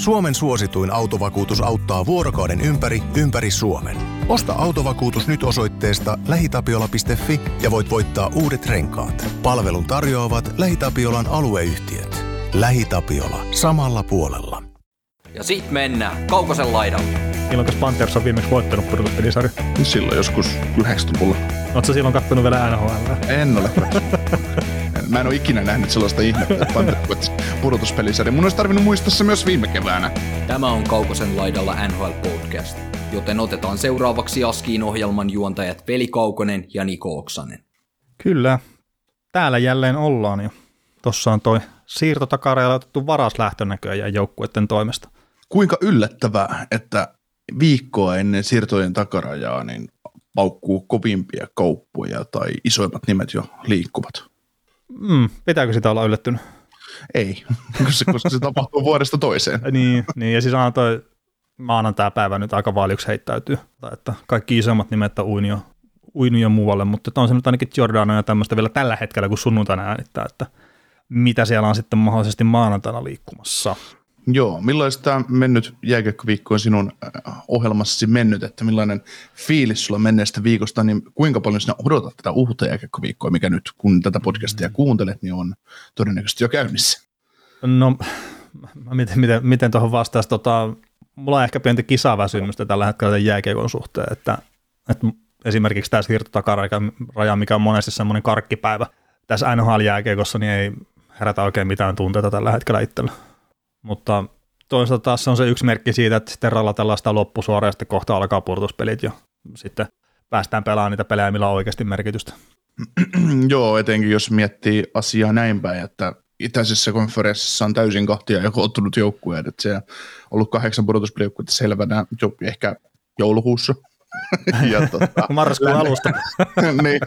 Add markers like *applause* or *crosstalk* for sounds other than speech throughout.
Suomen suosituin autovakuutus auttaa vuorokauden ympäri, ympäri Suomen. Osta autovakuutus nyt osoitteesta lähitapiola.fi ja voit voittaa uudet renkaat. Palvelun tarjoavat LähiTapiolan alueyhtiöt. LähiTapiola. Samalla puolella. Ja sit mennään Kaukosen laidalle. Milloin Panthers on viimeksi voittanut pudotuspelisarja? Silloin joskus 90-luvulla. Oletko silloin kattonut vielä NHL? En ole. *laughs* Mä en ole ikinä nähnyt sellaista ihmettä, että Panthers pudotuspelisarja. Mun olisi tarvinnut muistaa se myös viime keväänä. Tämä on Kaukosen laidalla NHL Podcast, joten otetaan seuraavaksi Askiin ohjelman juontajat Veli Kaukonen ja Niko Oksanen. Kyllä, täällä jälleen ollaan jo. Tossa on toi siirtotakarajalla otettu varaslähtö näköjään joukkueiden toimesta. Kuinka yllättävää, että viikkoa ennen siirtojen takarajaa niin paukkuu kovimpia kauppoja tai isoimmat nimet jo liikkuvat. Mm, pitääkö sitä olla yllättynyt? Ei, *laughs* koska, koska se tapahtuu vuodesta toiseen. *laughs* niin, niin, ja siis on toi maanantai-päivä nyt aika valjuksi heittäytyy, että kaikki isommat nimet on uinio, uinio muualle, mutta on se nyt ainakin Jordano ja tämmöistä vielä tällä hetkellä, kun sunnuntaina äänittää, että mitä siellä on sitten mahdollisesti maanantaina liikkumassa. Joo, millaista mennyt jääkiekkoviikko on sinun äh, ohjelmassasi mennyt, että millainen fiilis sulla menneestä viikosta, niin kuinka paljon sinä odotat tätä uutta jääkiekkoviikkoa, mikä nyt kun tätä podcastia mm. kuuntelet, niin on todennäköisesti jo käynnissä? No, miten, miten, miten tuohon vastaisi, tota, mulla on ehkä pientä kisaväsymystä tällä hetkellä jääkiekon suhteen, että, että esimerkiksi tämä siirtotakaraja, mikä on monesti semmoinen karkkipäivä tässä NHL-jääkiekossa, niin ei herätä oikein mitään tunteita tällä hetkellä itsellä. Mutta toisaalta taas on se yksi merkki siitä, että sitten rallatellaan sitä loppusuoraan ja sitten kohta alkaa purtuspelit jo. Sitten päästään pelaamaan niitä pelejä, millä on oikeasti merkitystä. *clears throat* Joo, etenkin jos miettii asiaa näin päin, että itäisessä konferenssissa on täysin kahtia ja koottunut joukkueet, että se on ollut kahdeksan pudotuspelijoukkuetta selvänä jo ehkä joulukuussa – ja, tota, *laughs* Marraskuun alusta. *laughs* niin,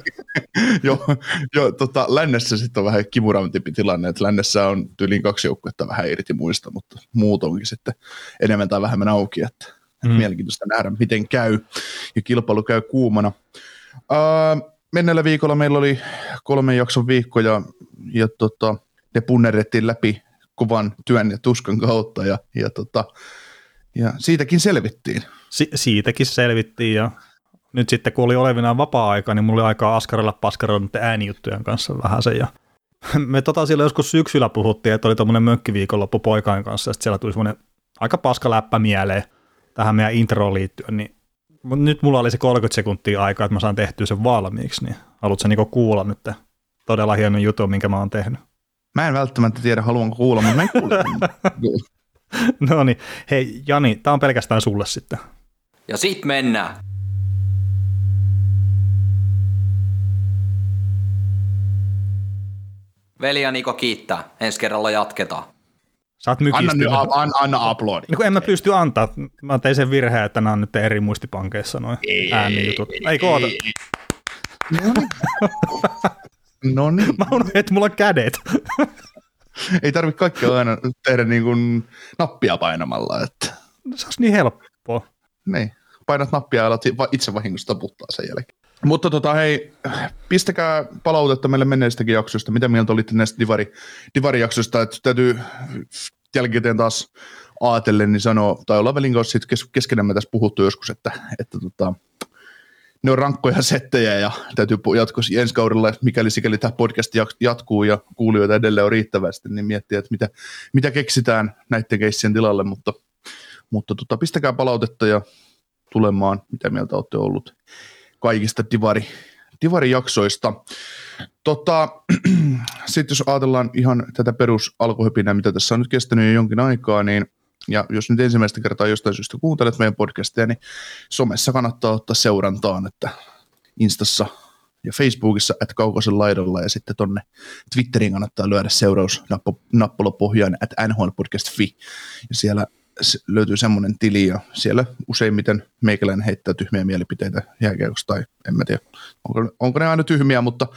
jo, jo, tota, lännessä sitten on vähän kimurampi tilanne, että lännessä on tyyliin kaksi joukkuetta vähän irti muista, mutta muut onkin sitten enemmän tai vähemmän auki, että, mm. mielenkiintoista nähdä, miten käy, ja kilpailu käy kuumana. Uh, menneellä viikolla meillä oli kolme jakson viikko, ja, ja tota, ne punnerettiin läpi kovan työn ja tuskan kautta, ja, ja, tota, ja siitäkin selvittiin si- siitäkin selvittiin ja nyt sitten kun oli olevinaan vapaa-aika, niin mulla oli aikaa askarella paskarella äänijuttujen kanssa vähän sen ja *laughs* me tota silloin joskus syksyllä puhuttiin, että oli tuommoinen mönkkiviikonloppu poikain kanssa, ja siellä tuli semmoinen aika paska läppä mieleen tähän meidän introon liittyen, niin nyt mulla oli se 30 sekuntia aikaa, että mä saan tehtyä sen valmiiksi, niin haluatko niinku kuulla nyt todella hieno juttu, minkä mä oon tehnyt? Mä en välttämättä tiedä, haluanko kuulla, mutta mä en kuule. *laughs* *laughs* no niin, hei Jani, tää on pelkästään sulle sitten. Ja sit mennään. Veli ja Niko kiittää. Ensi kerralla jatketaan. Saat anna, nyt, an, anna uploadi. No, en mä pysty antaa. Mä tein sen virheen, että nämä on nyt eri muistipankeissa noin äänijutut. Ei, ei koota. *laughs* No niin. Mä unohdin, että mulla on kädet. Ei tarvitse kaikkea aina tehdä niin kuin nappia painamalla. Että. Se olisi niin helppoa. Niin, painat nappia ja alat itse vahingossa taputtaa sen jälkeen. Mutta tota, hei, pistäkää palautetta meille menneistäkin jaksoista. Mitä mieltä olitte näistä divari, divari-jaksoista? Että täytyy jälkikäteen taas ajatellen niin sanoa, tai olla velin kanssa kes, keskenämme tässä puhuttu joskus, että, että tota, ne on rankkoja settejä ja täytyy jatkossa ensi kaudella, mikäli sikäli tämä podcast jatkuu ja kuulijoita edelleen on riittävästi, niin miettiä, että mitä, mitä keksitään näiden keissien tilalle, mutta mutta tota, pistäkää palautetta ja tulemaan, mitä mieltä olette ollut kaikista divari, divari-jaksoista. Tota, *clears throat* Sitten jos ajatellaan ihan tätä perusalkuhöpinää, mitä tässä on nyt kestänyt jo jonkin aikaa, niin ja jos nyt ensimmäistä kertaa jostain syystä kuuntelet meidän podcastia, niin somessa kannattaa ottaa seurantaan, että Instassa ja Facebookissa että kaukoisen laidalla ja sitten tonne Twitteriin kannattaa lyödä seurausnappula pohjaan at nhlpodcast.fi ja siellä löytyy semmoinen tili ja siellä useimmiten meikäläinen heittää tyhmiä mielipiteitä jääkiekosta tai en mä tiedä, onko, onko ne aina tyhmiä, mutta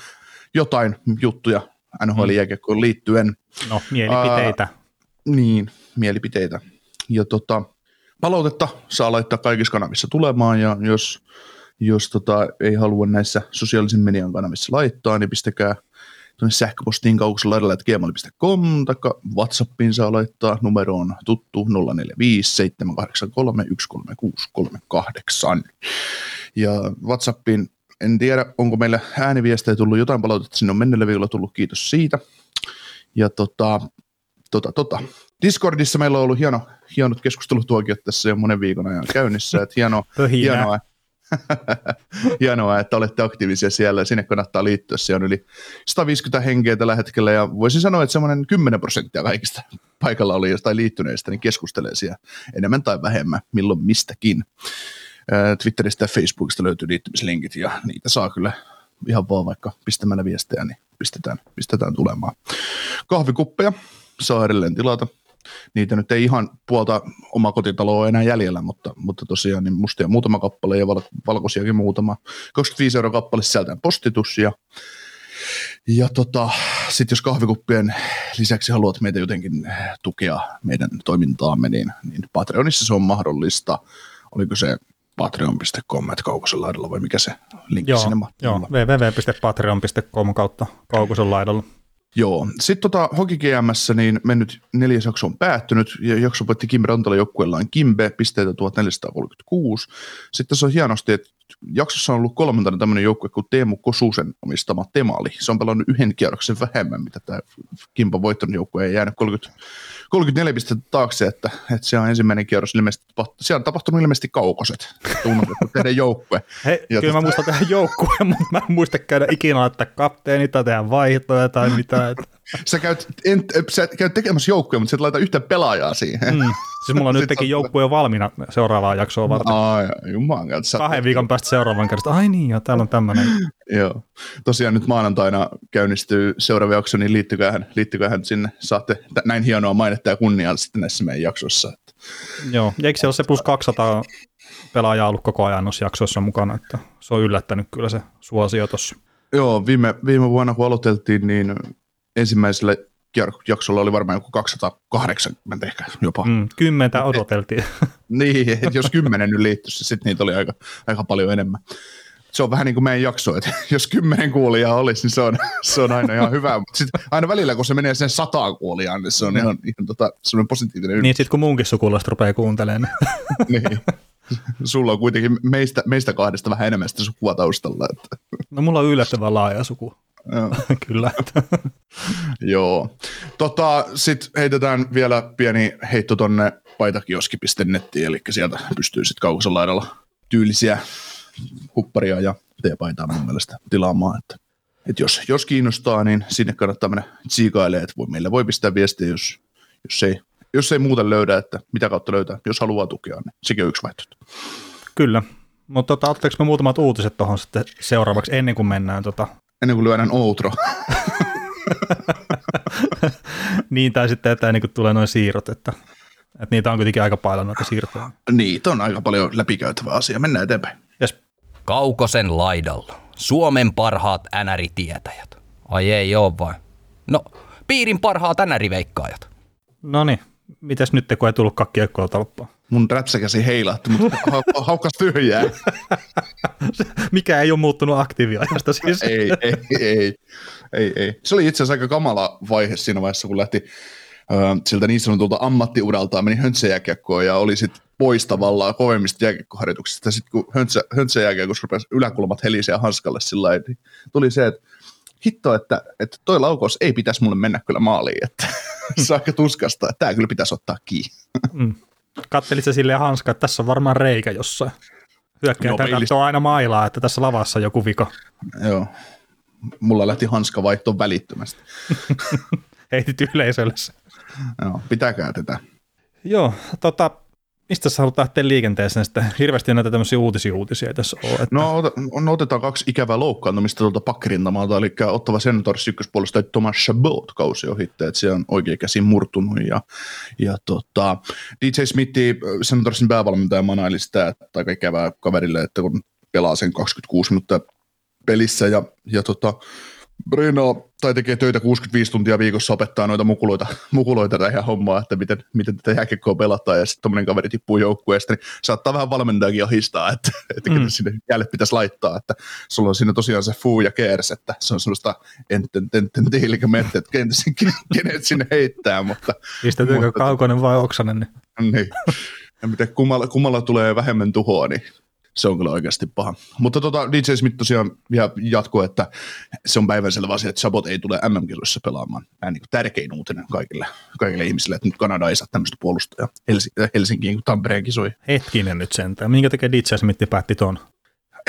jotain juttuja NHL jääkiekkoon liittyen. No, mielipiteitä. Uh, niin, mielipiteitä. Ja tota, palautetta saa laittaa kaikissa kanavissa tulemaan ja jos, jos tota, ei halua näissä sosiaalisen median kanavissa laittaa, niin pistäkää tuonne sähköpostiin kaukosella että gmail.com tai Whatsappiin saa laittaa. Numero on tuttu 045 783 13638. Ja Whatsappiin en tiedä, onko meillä ääniviestejä tullut jotain palautetta, sinne on menneellä viikolla tullut, kiitos siitä. Ja tota, tota, tota. Discordissa meillä on ollut hieno, hienot keskustelutuokiot tässä jo monen viikon ajan käynnissä, että hieno, *laughs* hienoa, *laughs* hienoa, että olette aktiivisia siellä, sinne kannattaa liittyä, siellä on yli 150 henkeä tällä hetkellä, ja voisin sanoa, että semmoinen 10 prosenttia kaikista paikalla oli tai liittyneistä, niin keskustelee siellä enemmän tai vähemmän, milloin mistäkin. Twitteristä ja Facebookista löytyy liittymislinkit, ja niitä saa kyllä ihan vaan vaikka pistämällä viestejä, niin pistetään, pistetään tulemaan. Kahvikuppeja saa edelleen tilata. Niitä nyt ei ihan puolta oma kotitaloa enää jäljellä, mutta, mutta tosiaan niin mustia muutama kappale ja val, valkoisiakin muutama. 25 euroa kappale sisältää postitus ja ja tota, sitten jos kahvikuppien lisäksi haluat meitä jotenkin tukea meidän toimintaamme, niin, niin Patreonissa se on mahdollista. Oliko se patreon.com, että Kaukosen laidalla vai mikä se linkki joo, sinne Joo, www.patreon.com kautta Kaukosen laidalla. Joo. Sitten tota, Hoki GMssä niin mennyt neljäs jakso on päättynyt ja jakso voitti Kim Rantala joukkueellaan Kimbe, pisteitä 1436. Sitten se on hienosti, että jaksossa on ollut kolmantena tämmöinen joukkue kuin Teemu Kosusen omistama Temali. Se on pelannut yhden kierroksen vähemmän, mitä tämä Kimpa voittanut joukkue ei jäänyt 30 34 pistettä taakse, että, että se on ensimmäinen kierros ilmeisesti, siellä on tapahtunut ilmeisesti kaukoset, tunnustettu tehdä joukkue. Hei, ja kyllä tota... mä muistan tehdä joukkue, *laughs* mutta mä en muista käydä ikinä laittaa kapteeni tai tehdä vaihtoja tai mitä. Että... sä, käyt, en, sä käyt tekemässä joukkueen, mutta sä et laita yhtä pelaajaa siihen. Mm. Siis mulla on nyt teki joukkue jo valmiina seuraavaa jaksoa varten. Ai, juman kanssa. Kahden viikon päästä seuraavan kerran. Ai niin, joo, täällä on tämmöinen. joo. Tosiaan nyt maanantaina käynnistyy seuraava jakso, niin liittyköhän, liittyköhän sinne. Saatte näin hienoa mainetta ja kunniaa sitten näissä meidän jaksoissa. Joo, ja eikö se ole se plus 200 pelaajaa ollut koko ajan noissa jaksoissa mukana, että se on yllättänyt kyllä se suosio tuossa. Joo, viime, viime vuonna kun aloiteltiin, niin ensimmäisellä jaksolla oli varmaan joku 280 ehkä jopa. Mm, kymmentä odoteltiin. *laughs* niin, että jos kymmenen nyt liittyisi, sitten niitä oli aika, aika paljon enemmän. Se on vähän niin kuin meidän jakso, että *laughs* jos kymmenen kuulijaa olisi, niin se on, *laughs* se on aina ihan hyvä. Mutta sitten aina välillä, kun se menee sen sataan kuulijaan, niin se on ihan, ihan tota, semmoinen positiivinen yllätys. Niin, sitten kun munkin sukulaiset rupeaa kuuntelemaan. niin. Sulla on kuitenkin meistä, meistä kahdesta vähän enemmän sitä sukua taustalla. Että. No mulla on yllättävän laaja suku. *laughs* Kyllä. *laughs* Joo. Tota, Sitten heitetään vielä pieni heitto tonne paitakioski.nettiin, eli sieltä pystyy sitten kaukosen laidalla tyylisiä hupparia ja teepaitaa mun mielestä tilaamaan. Että, että jos, jos kiinnostaa, niin sinne kannattaa mennä tsiikailemaan, että voi, meille voi pistää viestiä, jos, jos, ei, jos ei muuten löydä, että mitä kautta löytää. Jos haluaa tukea, niin sekin on yksi vaihtoehto. Kyllä. Mutta tota, ottaako me muutamat uutiset tuohon sitten seuraavaksi ennen kuin mennään tota ennen kuin lyödään outro. *laughs* niin, tai sitten, että ennen kuin tulee noin siirrot, että, että niitä on kuitenkin aika paljon noita siirtoja. Niitä on aika paljon läpikäytävä asia. Mennään eteenpäin. Yes. Kaukosen laidalla. Suomen parhaat NR-tietäjät. Ai ei oo vai? No, piirin parhaat NR-veikkaajat. No niin, mitäs nyt kun ei tullutkaan kiekkoa tolppaan? Mun räpsäkäsi heilahti, mutta *laughs* ha- haukkas tyhjää. *laughs* Mikä ei ole muuttunut aktiiviajasta siis. ei, ei, ei, ei, ei. Se oli itse asiassa aika kamala vaihe siinä vaiheessa, kun lähti ö, siltä niin sanotulta ammattiuraltaan, meni höntsäjääkiekkoon ja oli sitten pois tavallaan kovemmista jääkiekkoharjoituksista. Sitten kun höntsä, höntsäjääkiekossa rupesi yläkulmat helisee hanskalle sillä niin tuli se, että hitto, että, että toi laukaus ei pitäisi mulle mennä kyllä maaliin, että *laughs* se on aika tuskasta, että tämä kyllä pitäisi ottaa kiinni. Mm. Kattelit se silleen hanska, että tässä on varmaan reikä jossain. Hyökkäjä no, katsoo aina mailaa, että tässä lavassa joku vika. Joo. Mulla lähti hanska vaihto välittömästi. *laughs* Heitit yleisölle Joo, pitäkää tätä. Joo, tota, mistä sä haluat lähteä liikenteeseen sitten? Hirveästi näitä tämmöisiä uutisia uutisia tässä ole. Että... No, no, otetaan kaksi ikävää loukkaantumista tuolta pakkirintamalta, eli Ottava Senators ykköspuolesta Thomas Chabot kausi ohitte, että se on oikein käsin murtunut. Ja, ja tota, DJ Smithi, Senatorsin päävalmentaja, manaili sitä, että aika ikävää kaverille, että kun pelaa sen 26 minuuttia pelissä ja, ja tota, Brino tai tekee töitä 65 tuntia viikossa, opettaa noita mukuloita, mukuloita tähän hommaa, että miten, miten tätä jääkiekkoa pelataan, ja sitten tuommoinen kaveri tippuu joukkueesta, niin saattaa vähän valmentajakin ohistaa, että, että mm. sinne jälleen pitäisi laittaa, että sulla on siinä tosiaan se fuu ja kers, että se on sellaista enten, enten, tiilikä mettä, että kenet sinne heittää, mutta... Pistetäänkö kaukonen vai oksanen? Niin. niin. Ja miten kummalla, kummalla tulee vähemmän tuhoa, niin se on kyllä oikeasti paha. Mutta tota, DJ Smith tosiaan vielä jatkuu, että se on päivänselvä asia, että Sabot ei tule MM-kisoissa pelaamaan. Tämä niin tärkein uutinen kaikille, kaikille ihmisille, että nyt Kanada ei saa tämmöistä puolustajaa Helsi- Helsinkiin Tampereen kisoihin. Hetkinen nyt sentään. Minkä takia DJ Smith päätti tuon?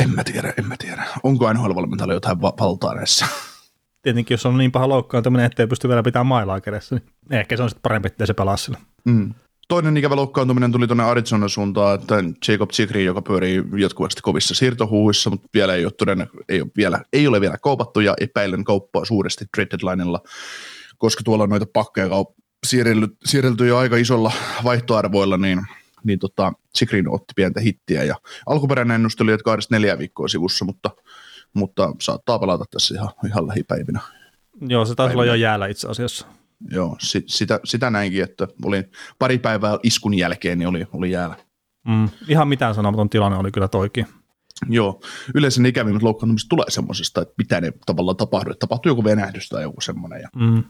En mä tiedä, en mä tiedä. Onko NHL-valmentajalla jotain valtaa näissä? Tietenkin, jos on niin paha loukkaantuminen, ettei pysty vielä pitämään mailaa kädessä, niin ehkä se on sitten parempi, että se pelaa sillä. Mm. Toinen ikävä loukkaantuminen tuli tuonne Arizonan suuntaan, että Jacob Chikri, joka pyörii jatkuvasti kovissa siirtohuuissa, mutta vielä ei ole, todennä, ei ole, vielä, ei ole vielä kaupattu ja epäilen kauppaa suuresti trade deadlinella, koska tuolla on noita pakkeja kaup- siirrelty, siirrelty jo aika isolla vaihtoarvoilla, niin, niin tota, Chikrin otti pientä hittiä ja alkuperäinen ennuste oli, että kahdesta neljä viikkoa sivussa, mutta, mutta saattaa pelata tässä ihan, ihan lähipäivinä. Joo, se taisi olla jo jäällä itse asiassa. Joo, sit, sitä, sitä näinkin, että oli pari päivää iskun jälkeen, niin oli, oli jäällä. Mm, ihan mitään sanomaton tilanne oli kyllä toikin. Joo, yleensä ne ikävimmät loukkaantumiset tulee semmoisesta, että mitä ne tavallaan tapahtuu, että tapahtuu joku venähdys tai joku semmoinen. Ja... Mm.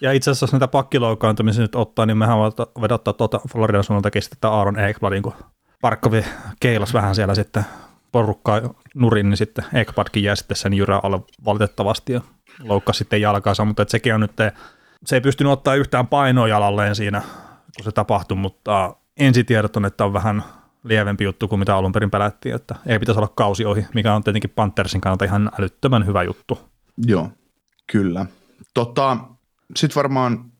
Ja itse asiassa jos näitä pakkiloukkaantumisia nyt ottaa, niin mehän voidaan ottaa tuota Floridan suunnaltakin sitten Aaron Ekbladin, kun Parkkovi keilas vähän siellä sitten porukkaa nurin, niin sitten Ekbladkin jää sitten sen jyrän alle valitettavasti ja loukkasi sitten jalkaansa, mutta että sekin on nyt se ei pystynyt ottaa yhtään painoa jalalleen siinä, kun se tapahtui, mutta ensitiedot on, että on vähän lievempi juttu kuin mitä alun perin pelättiin, että ei pitäisi olla kausi ohi, mikä on tietenkin Panthersin kannalta ihan älyttömän hyvä juttu. Joo, kyllä. Tota, Sitten varmaan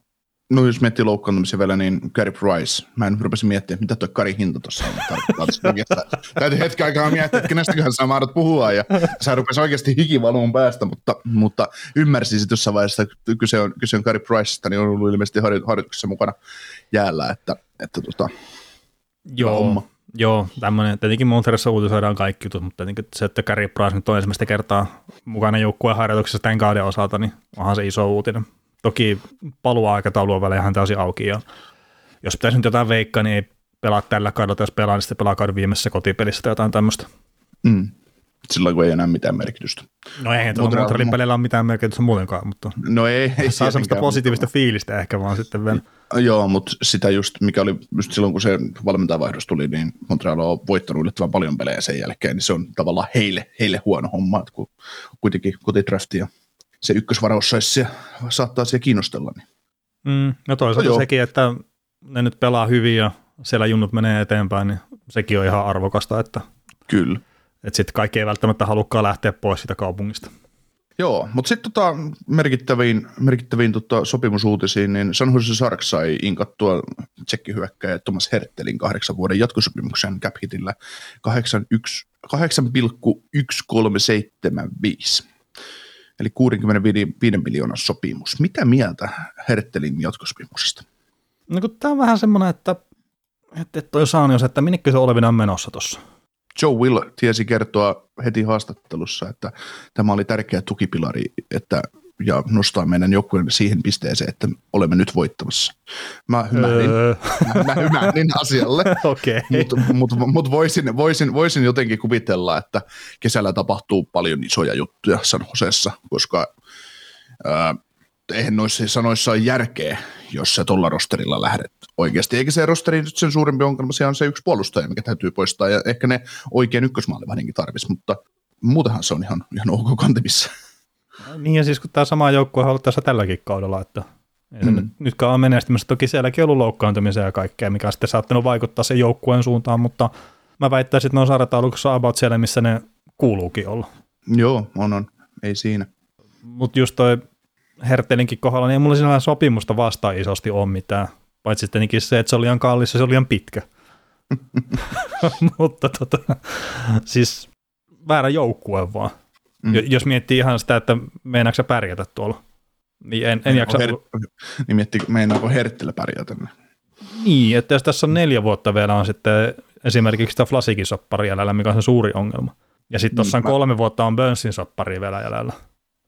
No jos miettii loukkaantumisia vielä, niin Gary Price. Mä en rupesin miettimään, mitä tuo Kari hinta tuossa on tarkoittaa. Täytyy hetken aikaa miettiä, että kenestäköhän sä mahdot puhua. Ja sä rupesi oikeasti hikivaluun päästä, mutta, mutta ymmärsin sitten jossain vaiheessa, että kyse on, kyse on Gary Priceista, niin on ollut ilmeisesti harjoituksessa mukana jäällä. Että, että tota, Joo, homma. Joo, tämmöinen, tietenkin Montrealissa uutisoidaan kaikki jutut, mutta tietenkin se, että Gary Price nyt on ensimmäistä kertaa mukana joukkueen harjoituksessa tämän kauden osalta, niin onhan se iso uutinen. Toki paluaikataulu on vielä ihan täysin auki ja jos pitäisi nyt jotain veikkaa, niin ei pelaa tällä kaudella, jos pelaa, niin sitten pelaa kauden viimeisessä kotipelissä tai jotain tämmöistä. Mm. Silloin kun ei enää mitään merkitystä. No eihän tuolla Montrealin pelillä ole mitään merkitystä muutenkaan, mutta no ei, ei saa semmoista positiivista mutta... fiilistä ehkä vaan sitten vielä. Joo, mutta sitä just, mikä oli just silloin, kun se valmentajavaihdos tuli, niin Montreal on voittanut yllättävän paljon pelejä sen jälkeen, niin se on tavallaan heille, heille huono homma, että kun kuitenkin kotidrafti ja se ykkösvaraus saisi se, saattaa se kiinnostella. Niin. Mm, no toisaalta no sekin, että ne nyt pelaa hyvin ja siellä junnut menee eteenpäin, niin sekin on ihan arvokasta, että, Kyllä. että sitten kaikki ei välttämättä halukkaan lähteä pois sitä kaupungista. Joo, mutta sitten tota, merkittäviin, merkittäviin tota, sopimusuutisiin, niin San Jose Sharks sai inkattua tsekkihyökkäjä Thomas Hertelin kahdeksan vuoden jatkosopimuksen cap hitillä 8,1375 eli 65 miljoonan sopimus. Mitä mieltä Herttelin jatkosopimuksesta? No kun tämä on vähän semmoinen, että, että toi Saanios, että minnekö se olevina on menossa tuossa? Joe Will tiesi kertoa heti haastattelussa, että tämä oli tärkeä tukipilari, että ja nostaa meidän joukkueen siihen pisteeseen, että olemme nyt voittamassa. Mä hymähdin, öö. mä, mä hymähdin asialle, *laughs* okay. mutta mut, mut voisin, voisin, voisin jotenkin kuvitella, että kesällä tapahtuu paljon isoja juttuja San Josessa, koska ää, eihän noissa sanoissa ole järkeä, jos sä tuolla rosterilla lähdet oikeasti. Eikä se rosteri nyt sen suurempi ongelma, se on se yksi puolustaja, mikä täytyy poistaa, ja ehkä ne oikein ykkösmaalivahdinkin tarvitsisi, mutta muutenhan se on ihan, ihan ok kantimissa. Niin ja siis kun tämä sama joukkue on ollut tässä tälläkin kaudella, että ei se mm. nyt, nytkään on menestymässä. Toki sielläkin on ollut loukkaantumisia ja kaikkea, mikä on sitten saattanut vaikuttaa sen joukkueen suuntaan, mutta mä väittäisin, että ne on sarjataulukossa about siellä, missä ne kuuluukin olla. Joo, on, on. Ei siinä. Mutta just toi Hertelinkin kohdalla, niin ei mulla siinä sopimusta vastaan isosti ole mitään. Paitsi sitten se, että se oli liian kallis ja se oli liian pitkä. *laughs* *laughs* mutta tota, siis väärä joukkue vaan. Mm. Jos miettii ihan sitä, että meinaako pärjätä tuolla, niin en, en jaksa... Her- niin miettii, meinaako Herttilä pärjätä? Niin, että jos tässä on neljä vuotta vielä on sitten esimerkiksi sitä Flasikin soppari jäljellä, mikä on se suuri ongelma. Ja sitten tuossa mm, on kolme vuotta on Burnsin soppari vielä jäljellä,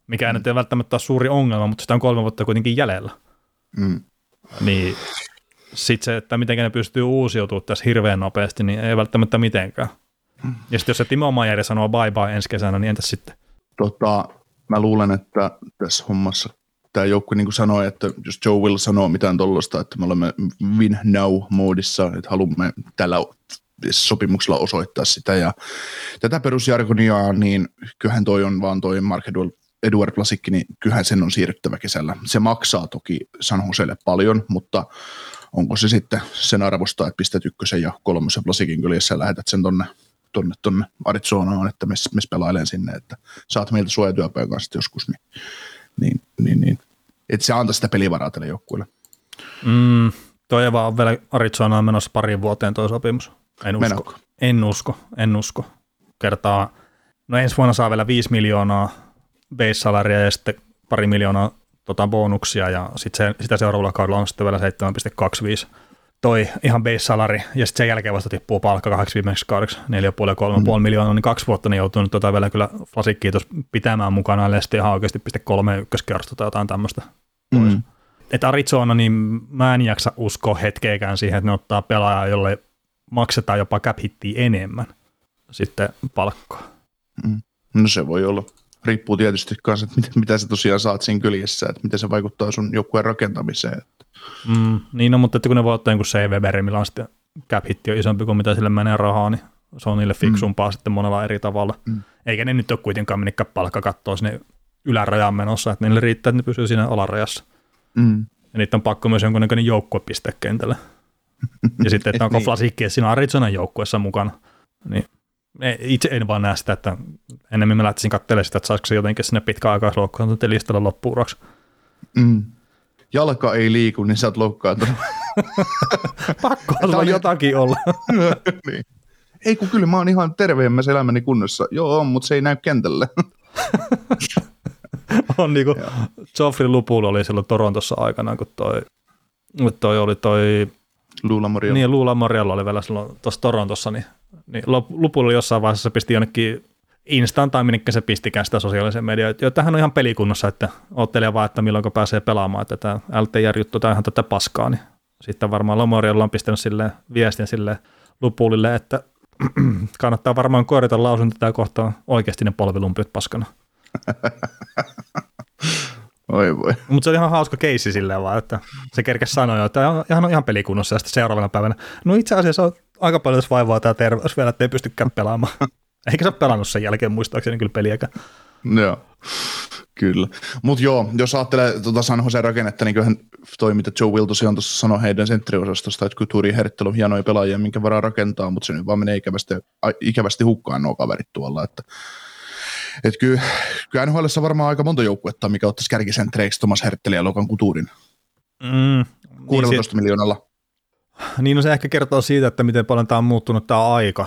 mikä ei nyt ei välttämättä ole suuri ongelma, mutta sitä on kolme vuotta kuitenkin jäljellä. Mm. Niin sitten se, että miten ne pystyy uusiutumaan tässä hirveän nopeasti, niin ei välttämättä mitenkään. Ja sitten jos se Timo Majeri sanoo bye bye ensi kesänä, niin entäs sitten? Tota, mä luulen, että tässä hommassa tämä joukkue niin sanoi, että jos Joe Will sanoo mitään tuollaista, että me olemme win now-moodissa, että haluamme tällä sopimuksella osoittaa sitä ja tätä perusjargonia, niin kyllähän toi on vaan toi Mark Edward, Plasikki, niin kyllähän sen on siirryttävä kesällä. Se maksaa toki San Joselle paljon, mutta onko se sitten sen arvosta, että pistät ykkösen ja kolmosen Plasikin kyljessä ja lähetät sen tonne, tonne, tonne Arizonaan, että me, me pelailen sinne, että saat meiltä suojatyöpäin kanssa joskus, niin, niin, niin, niin. että se antaa sitä pelivaraa tälle joukkueelle. Mm, toi vaan on vielä Arizonaan menossa pari vuoteen toi sopimus. En usko. Menokko? En usko, en usko. Kertaa, no ensi vuonna saa vielä 5 miljoonaa base salaria ja sitten pari miljoonaa tota, bonuksia ja sit se, sitä seuraavalla kaudella on sitten vielä 7,25 toi ihan base salari ja sitten sen jälkeen vasta tippuu palkka kahdeksi viimeiseksi kaudeksi 4,5 ja 3,5 mm. miljoonaa, niin kaksi vuotta niin joutuu nyt tota vielä kyllä Flasik kiitos pitämään mukana ja sitten ihan oikeasti piste kolme ykköskerrosta tai jotain tämmöistä pois. Mm. Että Arizona, niin mä en jaksa uskoa hetkeäkään siihen, että ne ottaa pelaajaa, jolle maksetaan jopa cap enemmän sitten palkkaa. Mm. No se voi olla. Riippuu tietysti myös, että mitä, mitä sä tosiaan saat siinä kyljessä, että miten se vaikuttaa sun joukkueen rakentamiseen. Mm, niin, no, mutta että kun ne voi ottaa jonkun C.V. millä on sitten cap on isompi kuin mitä sille menee rahaa, niin se on niille fiksumpaa mm. sitten monella eri tavalla. Mm. Eikä ne nyt ole kuitenkaan mennytkään palkkakattoa sinne ylärajaan menossa, että niille riittää, että ne pysyy siinä alarajassa. Mm. Ja niitä on pakko myös jonkunnäköinen joukkue pistää kentälle. Ja sitten, että onko *laughs* niin. Flasikki siinä Arizonan joukkueessa mukana. Niin itse en vaan näe sitä, että enemmän mä lähtisin katselemaan sitä, että saisiko se jotenkin sinne pitkäaikaisloukkaantunut listalla loppuuraksi. Mm. Jalka ei liiku, niin sä oot loukkaantunut. *laughs* Pakko olla jotakin olla. *laughs* niin. Ei kun kyllä mä oon ihan terveemmässä elämäni kunnossa. Joo, mutta se ei näy kentälle. *laughs* on niinku, Joffrey Lupul oli silloin Torontossa aikana, kun toi, toi oli toi Luula Morialla. Niin, Luula Morialla oli vielä silloin tuossa Torontossa, niin, niin Lupulla jossain vaiheessa se pisti jonnekin Instaan tai minnekä se pistikään sitä sosiaalisen median, että hän on ihan pelikunnossa, että ottelee vaan, että milloin pääsee pelaamaan, että tämä LTR-juttu, tämä ihan tätä paskaa, niin sitten varmaan Lomorialla on pistänyt sille viestin sille Lupulille, että *clears throat* kannattaa varmaan korjata lausunto tätä kohtaa oikeasti ne polvilumpiot paskana. *laughs* Oi voi. Mutta se oli ihan hauska keissi silleen vaan, että se kerkesi sanoa, että on ihan pelikunnossa ja sitten seuraavana päivänä, no itse asiassa on aika paljon vaivaa tämä terveys vielä, että ei pystykään pelaamaan. *laughs* Eikä se ole pelannut sen jälkeen muistaakseni kyllä peliäkään. Joo, kyllä. Mutta joo, jos ajattelee tuota San Jose rakennetta, niin kyllähän toi, mitä Joe Will tosiaan tuossa sanoi heidän sentteriosastosta, että Kuturi Herttel on hienoja pelaajia, minkä varaa rakentaa, mutta se nyt vaan menee ikävästi, ikävästi hukkaan nuo kaverit tuolla, että et kyllä, kyllä NHL on varmaan aika monta joukkuetta, mikä ottaisi kärkisentreiksi Thomas Hertteli ja Lokan Kuturin. Mm, 16 niin miljoonalla. Niin no se ehkä kertoo siitä, että miten paljon tämä on muuttunut tämä aika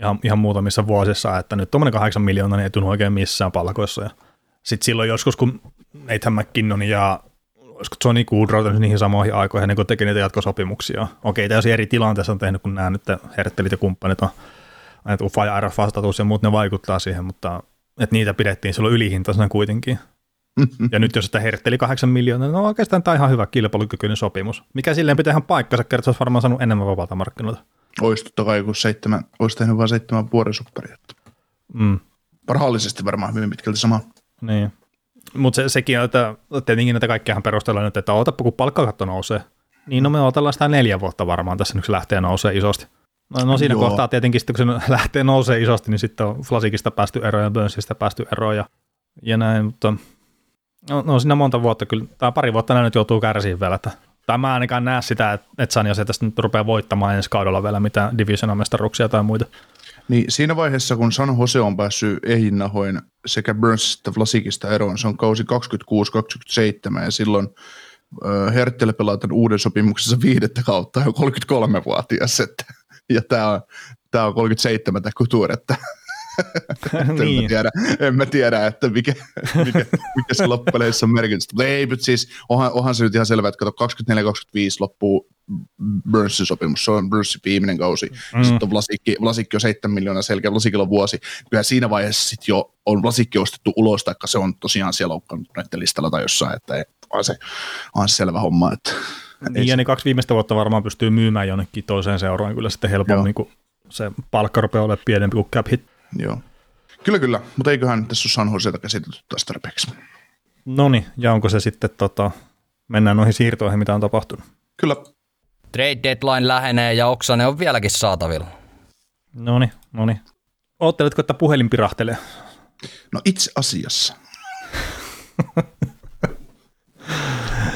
ihan, ihan muutamissa vuosissa, että nyt tuommoinen 8 miljoonaa niin ei tunnu oikein missään palkoissa. Ja sitten silloin joskus, kun Nathan McKinnon ja olisiko Johnny Goodrow niihin samoihin aikoihin, niin kun teki niitä jatkosopimuksia. Okei, täysin eri tilanteessa on tehnyt, kun nämä nyt herttelit ja kumppanit on että UFA ja RF-vastatus ja muut, ne vaikuttaa siihen, mutta että niitä pidettiin silloin ylihintaisena kuitenkin. ja nyt jos sitä hertteli 8 miljoonaa, no oikeastaan tämä on ihan hyvä kilpailukykyinen sopimus. Mikä silleen pitää ihan paikkansa, kertaa olisi varmaan saanut enemmän vapaata markkinoilta. Olisi totta kai, kun seitsemän, olisi tehnyt vain seitsemän vuoden supperia. Mm. Parhaallisesti varmaan hyvin pitkälti sama. Niin. Mutta se, sekin on, että tietenkin näitä kaikkiahan perustellaan nyt, että otapa kun palkkakatto nousee. Niin no me otellaan sitä neljä vuotta varmaan tässä nyt se lähtee nousee isosti. No, no siinä Joo. kohtaa tietenkin sitten, kun se *laughs* lähtee nousee isosti, niin sitten on Flasikista päästy eroon ja päästy eroon ja, ja näin, mutta no, no siinä monta vuotta kyllä, tai pari vuotta näin nyt joutuu kärsiin vielä, että tai mä ainakaan näe sitä, että, että San Jose tästä nyt rupeaa voittamaan ensi kaudella vielä mitään divisionamestaruksia tai muita. Niin siinä vaiheessa, kun San Jose on päässyt ehinnahoin sekä Burns että Vlasikista eroon, se on kausi 26-27 ja silloin Herttel pelaa tämän uuden sopimuksessa viidettä kautta jo 33-vuotias, että ja tämä on, tämä on 37 tämä Että en, Niin. mä tiedä, en mä tiedä, että mikä, mikä, mikä se loppupeleissä on merkitystä. Mutta ei, mutta siis onhan, onhan se nyt ihan selvä, että kato 24-25 loppuu Burnsin sopimus, se on Burnsin viimeinen kausi. Mm. Sitten on Vlasikki, Vlasikki on 7 miljoonaa selkeä, Vlasikilla on vuosi. Kyllä siinä vaiheessa sitten jo on Vlasikki ostettu ulos, taikka se on tosiaan siellä loukkaantuneiden listalla tai jossain, että on se, on se selvä homma. Että, Niin, ja ne kaksi viimeistä vuotta varmaan pystyy myymään jonnekin toiseen seuraan kyllä sitten helpommin, Joo. kun se palkka rupeaa olemaan pienempi kuin cap hit. Joo. Kyllä, kyllä, mutta eiköhän tässä ole San Joseita käsitelty taas tarpeeksi. No niin, ja onko se sitten, tota, mennään noihin siirtoihin, mitä on tapahtunut. Kyllä, Trade deadline lähenee ja Oksanen on vieläkin saatavilla. No niin, no niin. Ootteletko, että puhelin pirahtelee? no itse asiassa. *laughs*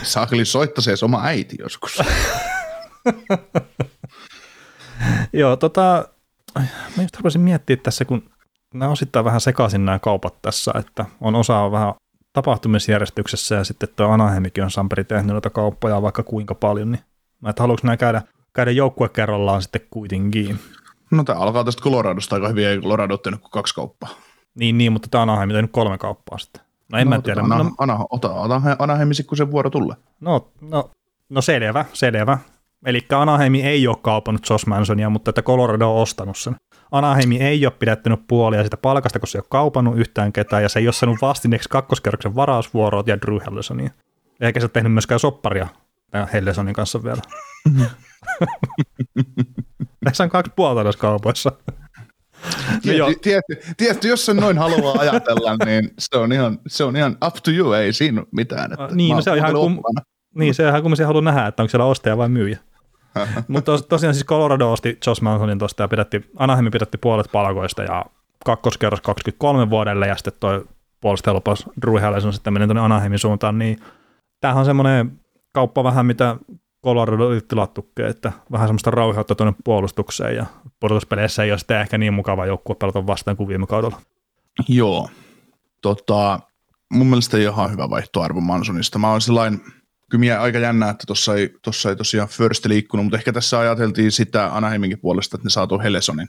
Saakeli soittaa oma äiti joskus. *laughs* Joo, tota, mä just haluaisin miettiä tässä, kun nämä osittain vähän sekaisin nämä kaupat tässä, että on osa on vähän tapahtumisjärjestyksessä ja sitten tuo Anaheimikin on Samperi tehnyt noita kauppoja vaikka kuinka paljon, niin mä että haluanko nämä käydä, käydä joukkue kerrallaan sitten kuitenkin. No tämä alkaa tästä Coloradosta aika hyvin, ei Colorado ole tehnyt kuin kaksi kauppaa. Niin, niin, mutta tämä Anaheim on tehnyt kolme kauppaa sitten. No en no, mä tiedä. Ana, No, Ana, ota Ana, Anaheimi sitten, kun se vuoro tulee. no, no, no selvä, selvä. Eli Anaheimi ei ole kaupannut Josh Mansonia, mutta että Colorado on ostanut sen. Anaheimi ei ole pidättänyt puolia sitä palkasta, kun se ei ole kaupannut yhtään ketään, ja se ei ole saanut vastineeksi kakkoskerroksen varausvuoroa ja Drew Hellesonia. Eikä se ole tehnyt myöskään sopparia Hellesonin kanssa vielä. *laughs* Tässä on kaksi puolta näissä kaupoissa. Tietty, tietty, tietty, jos sen noin haluaa ajatella, niin se on ihan, se on ihan up to you, ei siinä mitään. Että Niin, no se on ihan kum-. Niin, se on ihan kummin haluaa nähdä, että onko siellä ostaja vai myyjä. *laughs* Mutta tos, tosiaan siis Colorado osti Josh Mansonin tuosta ja pidätti, Anaheim pidätti puolet palkoista ja kakkoskerros 23 vuodelle ja sitten toi puolesta lopas Drew Helleson sitten meni tuonne Anaheimin suuntaan, niin tämähän on semmoinen kauppa vähän mitä Colorado oli tilattukin, että vähän semmoista rauhoutta tuonne puolustukseen ja pudotuspeleissä ei ole sitten ehkä niin mukava joukkue pelata vastaan kuin viime kaudella. Joo. Tota, mun mielestä ei ihan hyvä vaihtoarvo Mansonista. Mä oon sellainen, kyllä aika jännää, että tuossa ei, tossa ei tosiaan First liikkunut, mutta ehkä tässä ajateltiin sitä Anaheiminkin puolesta, että ne saatu Hellesonin.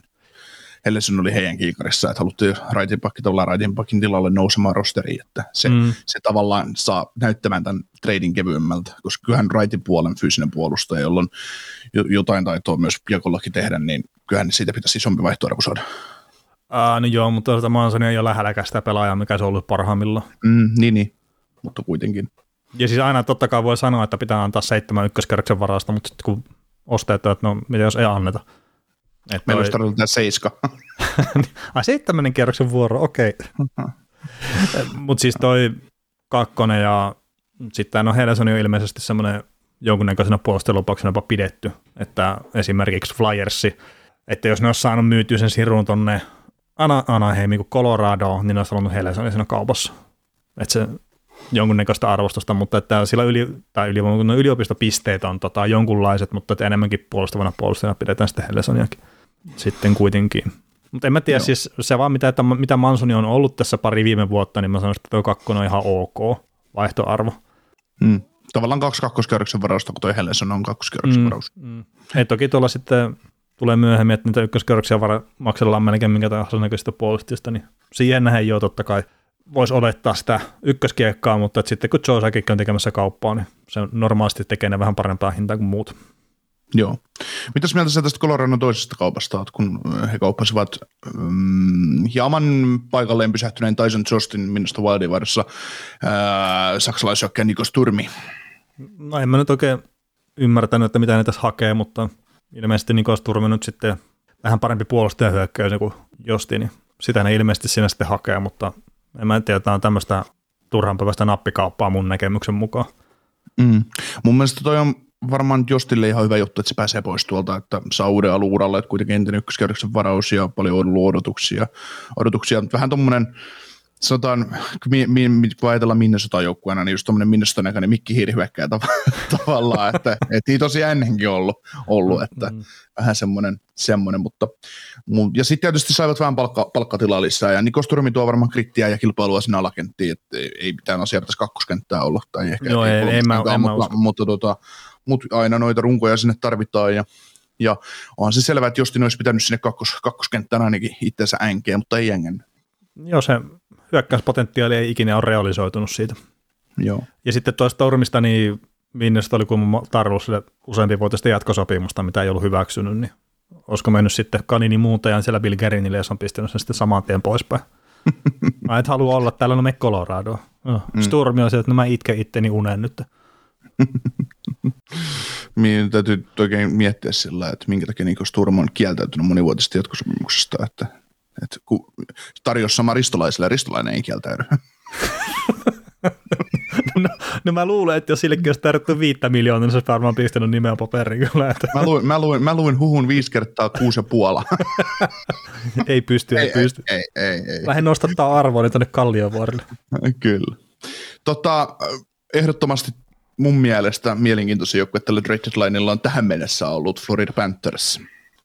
Helleson oli heidän kiikarissa, että haluttiin raitin pakki tavallaan raitin pakin tilalle nousemaan rosteriin, että se, Mm. se tavallaan saa näyttämään tämän treidin kevyemmältä, koska kyllähän raitin puolen fyysinen puolustaja, jolla on jo- jotain taitoa myös Jakollakin tehdä, niin kyllähän siitä pitäisi isompi vaihtoarvo saada. Aa, no joo, mutta tuota Mansonia ei ole lähelläkään sitä pelaajaa, mikä se on ollut parhaimmillaan. Mm, niin, niin, mutta kuitenkin. Ja siis aina totta kai voi sanoa, että pitää antaa seitsemän ykköskerroksen varasta, mutta sitten kun ostajat että no mitä jos ei anneta. Että Meillä olisi tarvittu tämä seiska. *laughs* Ai seitsemännen kierroksen vuoro, okei. *laughs* mutta siis toi kakkonen ja sitten no Helleson on ilmeisesti semmoinen jonkunnäköisenä puolustelupauksena jopa pidetty, että esimerkiksi Flyersi, että jos ne olisi saanut myytyä sen sirun tonne Ana, Anaheimiin kuin Colorado, niin ne olisi ollut Hellesonin siinä kaupassa. Että se jonkunnäköistä arvostusta, mutta että sillä yli, tai yli, no yliopistopisteet on tota, jonkunlaiset, mutta että enemmänkin puolustavana puolustajana pidetään sitten Hellesoniakin sitten kuitenkin. Mutta en mä tiedä, Joo. siis se vaan mitä, että, mitä Mansoni on ollut tässä pari viime vuotta, niin mä sanoisin, että tuo kakkonen on ihan ok vaihtoarvo. Mm. Tavallaan kaksi kakkoskerroksen varausta, kun toi Helleson on kakkoskerroksen Mm, varaus. mm. Ei toki tuolla sitten tulee myöhemmin, että niitä ykköskerroksia vara, maksellaan melkein minkä tahansa näköistä puolustajista, niin siihen nähden jo totta kai voisi olettaa sitä ykköskiekkaa, mutta että sitten kun Joe Sakic on tekemässä kauppaa, niin se normaalisti tekee ne vähän parempaa hintaa kuin muut. Joo. Mitäs mieltä sä tästä Coloradon toisesta kaupasta oot, kun he kauppasivat mm, hieman paikalleen pysähtyneen Tyson Justin minusta Wildin varassa saksalaisjokkeen Nikos Turmi. No en mä nyt oikein ymmärtänyt, että mitä ne tässä hakee, mutta ilmeisesti Nikos Turmi nyt sitten vähän parempi puolustaja hyökkäys kuin Josti, niin sitä ne ilmeisesti siinä sitten hakee, mutta en mä tiedä, tämä on tämmöistä turhanpäiväistä nappikauppaa mun näkemyksen mukaan. Mm. Mun mielestä toi on varmaan Jostille ihan hyvä juttu, että se pääsee pois tuolta, että saa uuden aluuralle, että kuitenkin entinen ykköskerroksen varaus ja paljon on ollut odotuksia. odotuksia. Vähän tuommoinen, sanotaan, kun, ajatellaan Minnesota joukkueena, niin just tuommoinen Minnesota näköinen Mikki Hiiri hyökkää tav- *laughs* tavallaan, että, että niitä tosiaan ennenkin ollut, ollut että Mm. vähän semmoinen, semmoinen mutta mu- ja sitten tietysti saivat vähän palkka, palkkatilaa lisää, ja Nikos Turmi tuo varmaan krittiä ja kilpailua sinne alakenttiin, että ei, ei mitään asiaa pitäisi kakkoskenttää olla, tai ehkä Joo, ei- ei mä- en mutta, usko. mutta, tota, mutta aina noita runkoja sinne tarvitaan, ja Ja onhan se selvää, että Justin olisi pitänyt sinne kakkos, kakkoskenttään ainakin itsensä änkeä, mutta ei engännyt. Joo, se hyökkäyspotentiaali ei ikinä ole realisoitunut siitä. Joo. Ja sitten tuosta Stormista, niin Minnestä oli kun tarvitsi sille useampi vuotista jatkosopimusta, mitä ei ollut hyväksynyt, niin olisiko mennyt sitten Kanini muuntajan siellä Bill Gerinille, jos on pistänyt sen sitten saman tien poispäin. *laughs* mä et halua olla täällä, no me Colorado. No, mm. Sturmi on se, että no mä itken itteni unen nyt. Minun *laughs* täytyy oikein miettiä sillä, että minkä takia Niko Sturm on kieltäytynyt monivuotisesta jatkosopimuksesta, että, että kun tarjosi sama ristolaiselle, ristolainen ei kieltäydy. *laughs* no, no, mä luulen, että jos sillekin olisi tarvittu viittä miljoonaa, niin se olisi varmaan pistänyt nimeä paperiin kyllä. Että. Mä, luin, mä, luin, mä luin huhun viisi kertaa kuusi ja puola. *laughs* ei pysty, ei, ei pysty. Ei, ei, ei. Lähden nostattaa arvoa niin tuonne Kalliovuorille. *laughs* Kyllä. Tota, ehdottomasti mun mielestä mielenkiintoisin joukkue tällä trade deadlineilla on tähän mennessä ollut Florida Panthers.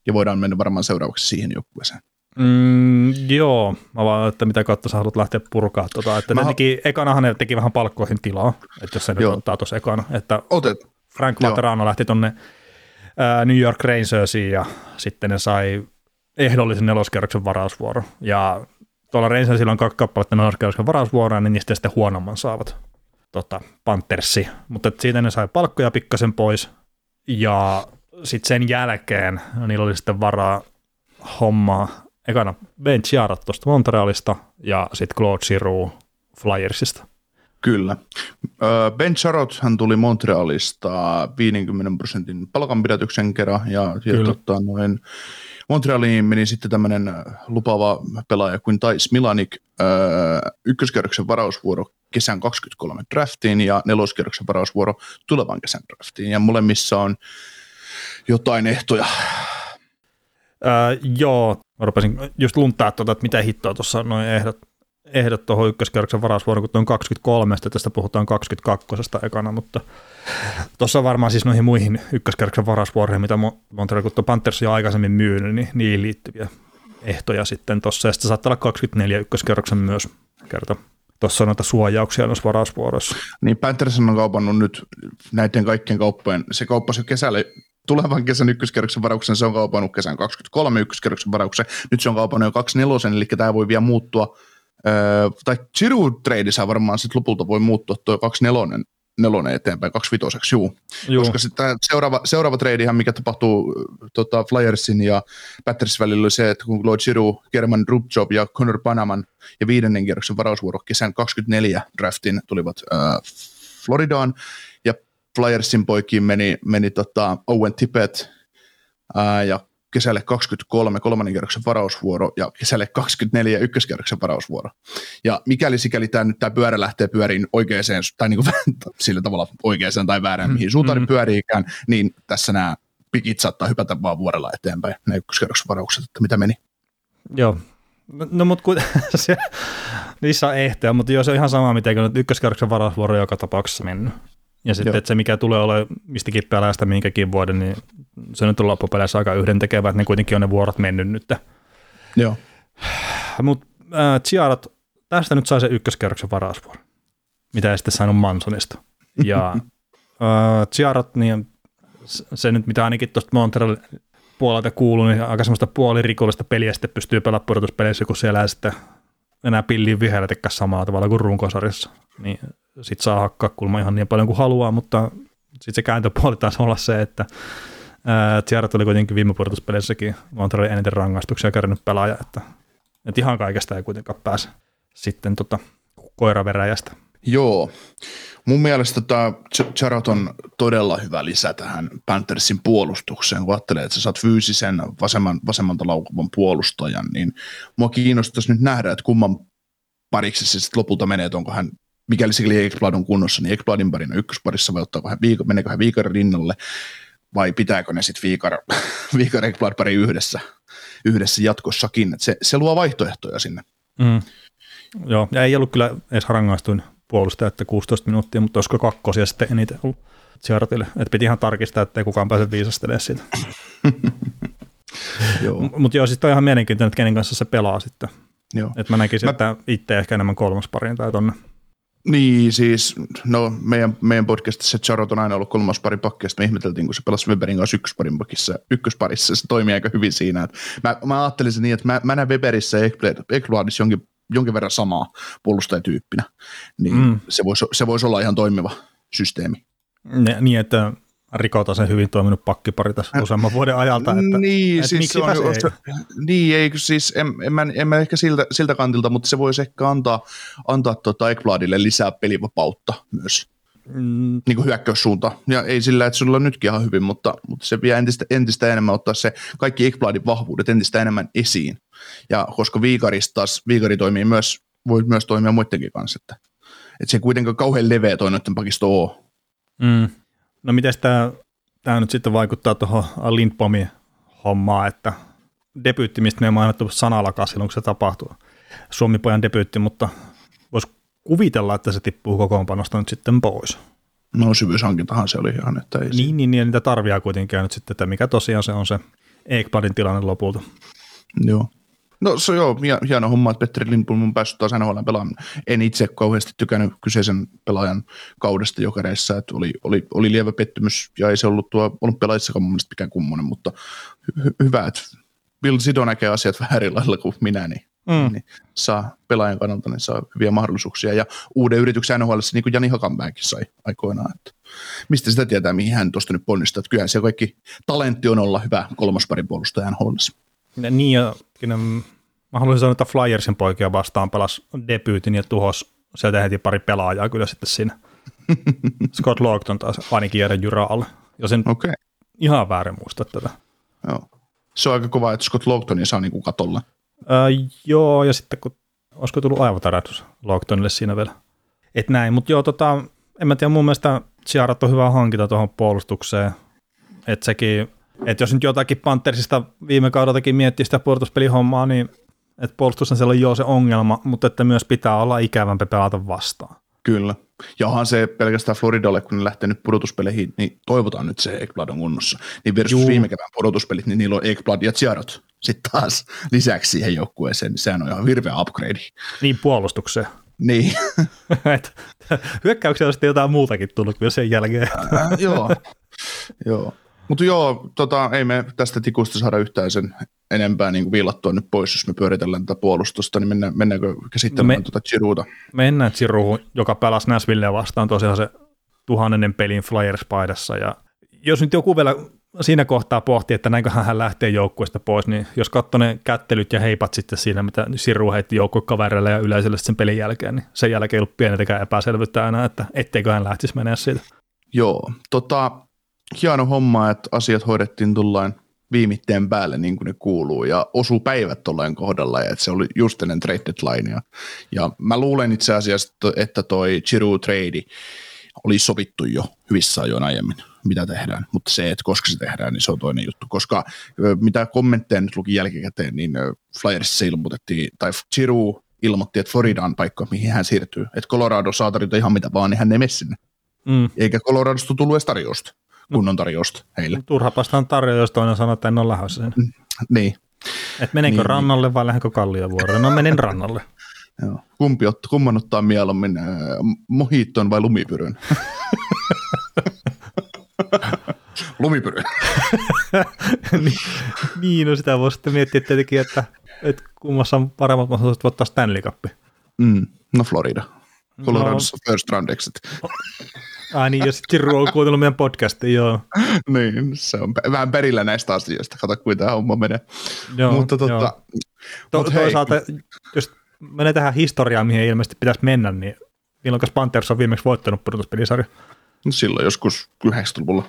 Ja voidaan mennä varmaan seuraavaksi siihen joukkueeseen. Mm, joo, mä vaan, että mitä kautta sä haluat lähteä purkaa. Tota, että mä... ne teki, ekanahan ne teki vähän palkkoihin tilaa, että jos se nyt ottaa tuossa ekana. Että Otet. Frank Vaterano lähti tonne ää, New York Rangersiin ja sitten ne sai ehdollisen neloskerroksen varausvuoro. Ja tuolla Rangersilla on kaksi kappaletta neloskerroksen varausvuoroa, niin niistä sitten huonomman saavat tota, Panthersi. Mutta siitä ne sai palkkoja pikkasen pois. Ja sitten sen jälkeen niillä oli sitten varaa hommaa ekana Ben Chiarat tuosta Montrealista ja sitten Claude Giroux Flyersista. Kyllä. Ben Charot hän tuli Montrealista 50 prosentin palkanpidätyksen kerran ja, ja tota, noin, Montrealiin meni sitten tämmöinen lupaava pelaaja kuin Tais Milanik, ykköskerroksen varausvuoro kesän 23 draftiin ja neloskerroksen varausvuoro tulevan kesän draftiin. Ja molemmissa on jotain ehtoja Öö, joo, mä rupesin just luntaa tuota, että mitä hittoa tuossa noin ehdot, ehdot tuohon ykköskerroksen varausvuoron, kun on 23, tästä puhutaan 22 ekana, mutta tuossa varmaan siis noihin muihin ykköskerroksen varausvuoroihin, mitä Montreal Panthers jo aikaisemmin myynyt, niin niihin liittyviä ehtoja sitten tuossa, ja sitten saattaa olla 24 ykköskerroksen myös kerta. Tuossa on noita suojauksia noissa varausvuoroissa. Niin Panthers on kaupannut nyt näiden kaikkien kauppojen, se kauppasi kesällä tulevan kesän ykköskerroksen varauksen, se on kaupannut kesän 23 ykköskerroksen varauksen, nyt se on kaupannut jo 24, eli tämä voi vielä muuttua, öö, tai Giroud saa varmaan sitten lopulta voi muuttua tuo 24 nelonen eteenpäin, kaksivitoseksi, juu. juu. Koska sitten seuraava, seuraava treidihan, mikä tapahtuu tota, Flyersin ja Pattersin välillä, oli se, että kun Claude Giroux, German Rupjob ja Connor Panaman ja viidennen kierroksen varausvuoro kesän 24 draftin tulivat äh, Floridaan, Flyersin poikiin meni, meni tota Owen Tippett ää, ja kesälle 23 kolmannen kerroksen varausvuoro ja kesälle 24 ykköskerroksen varausvuoro. Ja mikäli sikäli tämä nyt tämä pyörä lähtee pyöriin oikeaan, tai niin kuin, *laughs* sillä tavalla oikeaan tai väärään, mihin suuntaan mm-hmm. pyöriikään, niin tässä nämä pikit saattaa hypätä vaan vuorella eteenpäin, ne ykköskerroksen varaukset, että mitä meni. Joo, No, no mutta kun, *laughs* se, niissä on ehtoja, mutta joo, se on ihan sama, miten ykköskerroksen varausvuoro joka tapauksessa mennyt. Ja sitten että se, mikä tulee olemaan mistäkin pelästä minkäkin vuoden, niin se nyt on loppupeleissä aika yhdentekevä, että ne kuitenkin on ne vuorot mennyt nyt. Joo. Mutta äh, Chiarat, tästä nyt sai se ykköskerroksen varausvuoro, mitä ei sitten saanut Mansonista. Ja *laughs* äh, Chiarat, niin se nyt mitä ainakin tuosta Montreal puolelta kuuluu, niin aika semmoista puolirikollista peliä sitten pystyy pelaamaan pudotuspeleissä, kun siellä sitten enää pilliin vihelletekään samalla tavalla kuin runkosarjassa. Niin sit saa hakkaa kulma ihan niin paljon kuin haluaa, mutta sitten se kääntöpuoli taas olla se, että Tiarat oli kuitenkin viime pudotuspeleissäkin Montrealin eniten rangaistuksia kärnyt pelaaja, että, että ihan kaikesta ei kuitenkaan pääse sitten tota, koiraveräjästä. Joo, mun mielestä tämä Charot on todella hyvä lisä tähän Panthersin puolustukseen, kun ajattelee, että sä saat fyysisen vasemman, vasemmalta laukuvan puolustajan, niin mua kiinnostaisi nyt nähdä, että kumman pariksi se sitten lopulta menee, että onko hän mikäli se Ekblad on kunnossa, niin Ekbladin parina ykkösparissa vai ottaako hän viikon, meneekö hän viikon rinnalle, vai pitääkö ne sitten viikon, *laughs* viikon Ekblad pari yhdessä, yhdessä jatkossakin, että se, se luo vaihtoehtoja sinne. Mm. Joo, ja ei ollut kyllä edes rangaistuin puolustaja, että 16 minuuttia, mutta olisiko kakkosia sitten eniten ollut Chartille, että piti ihan tarkistaa, että ei kukaan pääse viisastelemaan siitä. Mutta *laughs* joo, sitten on ihan mielenkiintoinen, että kenen kanssa se pelaa sitten. Joo. Et mä näkisin, mä... että itse ehkä enemmän kolmas parin tai tonne Niin, siis no meidän, meidän podcastissa Charot on aina ollut kolmas pari pakkeista. Me ihmeteltiin, kun se pelasi Weberin kanssa ykkösparin pakissa, ykkösparissa. Se toimii aika hyvin siinä. Mä, mä ajattelin niin, että mä, mä näen Weberissä ja Ekbladissa jonkin, jonkin verran samaa puolustajatyyppinä. Niin mm. se, voisi, se voisi olla ihan toimiva systeemi. Ne, niin, että rikota sen hyvin toiminut pakkipari tässä useamman vuoden ajalta. Että, niin, että siis miksi se on, ei? se, niin, ei, siis en, en, mä, en mä ehkä siltä, siltä kantilta, mutta se voisi ehkä antaa, antaa tota Ekbladille lisää pelivapautta myös Mm, niin hyökkäyssuunta. Ja ei sillä, että sulla on nytkin ihan hyvin, mutta, mutta se vie entistä, entistä enemmän ottaa se kaikki Ekbladin vahvuudet entistä enemmän esiin. Ja koska Viikarista taas, Viikari toimii myös, voi myös toimia muidenkin kanssa, että, että se ei kuitenkaan kauhean leveä toi noiden pakisto ole. mm. No miten tämä, nyt sitten vaikuttaa tuohon Lindbomin hommaan, että debyytti, mistä me ei mainittu sanallakaan silloin, kun se tapahtuu. Suomi-pojan debyytti, mutta kuvitella, että se tippuu kokoonpanosta nyt sitten pois. No syvyyshankintahan se oli ihan, että ei Niin, niin, niin niitä tarvia kuitenkin nyt sitten, että mikä tosiaan se on se Ekbladin tilanne lopulta. Joo. No se joo, hie- hieno homma, että Petteri Lindblom on päässyt taas NHL pelaamaan. En itse kauheasti tykännyt kyseisen pelaajan kaudesta jokereissa, että oli, oli, oli lievä pettymys ja ei se ollut tuo ollut pelaajissakaan mun mielestä mikään kummonen, mutta hy- hyvä, että Bill Sido näkee asiat vähän eri lailla kuin minä, niin, Mm. niin saa pelaajan kannalta niin saa hyviä mahdollisuuksia ja uuden yrityksen NHL, niin kuin Jani Hakanmäki sai aikoinaan. Että mistä sitä tietää, mihin hän tuosta nyt ponnistaa, että kyllähän se kaikki talentti on olla hyvä kolmosparin puolustaja NHL. Ja niin, ja kyllä mä haluaisin sanoa, että Flyersin poikia vastaan pelas debyytin ja tuhos sieltä heti pari pelaajaa kyllä sitten siinä. *laughs* Scott Logton taas ainakin jäädä jyrä alle. Jos en okay. ihan väärin muista tätä. joo. Se on aika kova, että Scott Logtonia saa niin katolla. Öö, joo, ja sitten kun, olisiko tullut aivotärähdys Logtonille siinä vielä. Et näin, mutta joo, tota, en mä tiedä, mun mielestä Ciarat on hyvä hankinta tuohon puolustukseen. Että sekin, että jos nyt jotakin Panthersista viime kaudeltakin miettii sitä puolustuspelihommaa, niin että puolustus on siellä on joo se ongelma, mutta että myös pitää olla ikävämpi pelata vastaan. Kyllä. Ja onhan se pelkästään Floridalle, kun ne lähtee nyt pudotuspeleihin, niin toivotaan nyt se Ekblad on kunnossa. Niin versus Juu. viime kevään pudotuspelit, niin niillä on Ekblad ja Ciarot sitten taas lisäksi siihen joukkueeseen, niin sehän on ihan hirveä upgrade. Niin puolustukseen. Niin, *laughs* Et Hyökkäyksiä on sitten jotain muutakin tullut vielä sen jälkeen. äh, joo. joo. Mutta joo, tota, ei me tästä tikusta saada yhtään sen enempää niin viilattua nyt pois, jos me pyöritellään tätä puolustusta, niin mennään, mennäänkö käsittelemään Me- tuota Girouta? Mennään Chiruhun, joka pelasi Nashvilleä vastaan tosiaan se tuhannennen pelin Flyers-paidassa. Ja jos nyt joku vielä siinä kohtaa pohti, että näinköhän hän lähtee joukkueesta pois, niin jos katsoo ne kättelyt ja heipat sitten siinä, mitä Siru heitti joukkuekavereille ja yleisölle sen pelin jälkeen, niin sen jälkeen ei ollut pienetäkään epäselvyyttä enää, että etteikö hän lähtisi menemään siitä. Joo, tota, hieno homma, että asiat hoidettiin tullain viimitteen päälle niin kuin ne kuuluu ja osuu päivät tuollain kohdalla ja että se oli just ennen trade deadline. Ja, mä luulen itse asiassa, että toi Chiru trade oli sovittu jo hyvissä ajoin aiemmin, mitä tehdään, mutta se, että koska se tehdään, niin se on toinen juttu, koska mitä kommentteja nyt luki jälkikäteen, niin Flyersissa ilmoitettiin, tai Chiru ilmoitti, että Florida on paikka, mihin hän siirtyy, että Colorado saa tarjota ihan mitä vaan, niin hän ei mene sinne Mm. eikä Coloradosta tullut edes tarjousta, kunnon tarjousta heille. Turha päästään tarjoa, jos toinen sanoo, että en ole lähdössä sinne. Niin, Et menenkö Niin, rannalle vai lähdenkö kalliovuoreen? No menen rannalle. joo. Kumpi ot, kumman ottaa mieluummin, äh, mohiton vai lumipyryn? *laughs* *laughs* lumipyryn. *laughs* niin, niin, no sitä voi sitten miettiä tietenkin, että, että kummassa on paremmat mahdollisuudet voittaa Stanley Cup. Mm, no Florida. Coloradossa no. first round exit. Ai niin, ja sitten Jiru on kuunnellut meidän podcastin, joo. *laughs* niin, se on vähän perillä näistä asioista. Kato, kuinka tämä homma menee. joo Mutta joo. tota, To, mut hei, toisaalta, jos menee tähän historiaan, mihin ilmeisesti pitäisi mennä, niin milloin Panthers on viimeksi voittanut pudotuspelisarja? No silloin joskus 90-luvulla.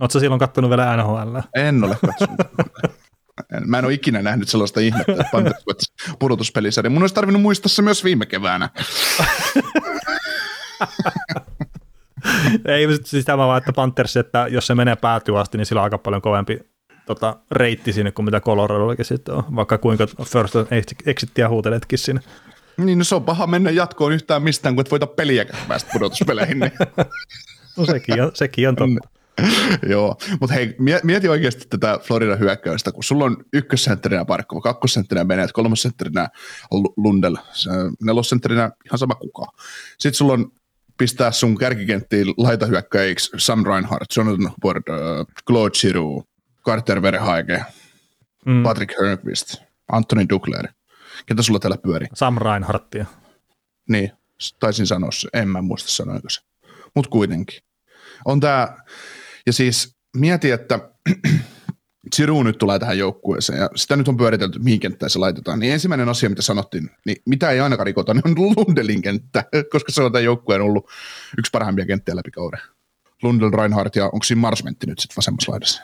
Oletko silloin kattonut vielä NHL? En ole katsonut. En- Mä en ole ikinä nähnyt sellaista ihmettä, että Panthers voittaisi pudotuspelisarja. Mun olisi tarvinnut muistaa se myös viime keväänä. Ei siis tämä vaan, että Panthers, että jos se menee päätyä asti, niin sillä on aika paljon kovempi tota, reitti sinne kuin mitä Coloradollakin sitten on, vaikka kuinka first exittiä huuteletkin sinne. Niin, no se on paha mennä jatkoon yhtään mistään, kun et voita peliä päästä pudotuspeleihin. Niin. No sekin on, sekin on totta. *laughs* Joo, mutta hei, mieti oikeasti tätä Floridan hyökkäystä, kun sulla on ykkössentterinä Parkko, kakkosentterinä Bennett, kolmosentterinä Lundell, nelosentterinä ihan sama kuka. Sitten sulla on pistää sun kärkikenttiin laitahyökkäjiksi Sam Reinhardt, Jonathan Hubbard, uh, Claude Giroux, Carter Verhaege, mm. Patrick Hörnqvist, Anthony Dugler. Ketä sulla täällä pyörii? Sam Reinhardtia. Niin, taisin sanoa se. En mä muista sanoiko se. Mutta kuitenkin. On tää, ja siis mieti, että *clears throat* Siru nyt tulee tähän joukkueeseen ja sitä nyt on pyöritelty, mihin kenttään se laitetaan, niin ensimmäinen asia, mitä sanottiin, niin mitä ei ainakaan rikota, niin on *laughs* Lundelin kenttä, koska se on tämän joukkueen ollut yksi parhaimpia kenttiä läpi kauden. Lundel, Reinhardt ja onko siinä Marsmentti nyt sitten vasemmassa laidassa?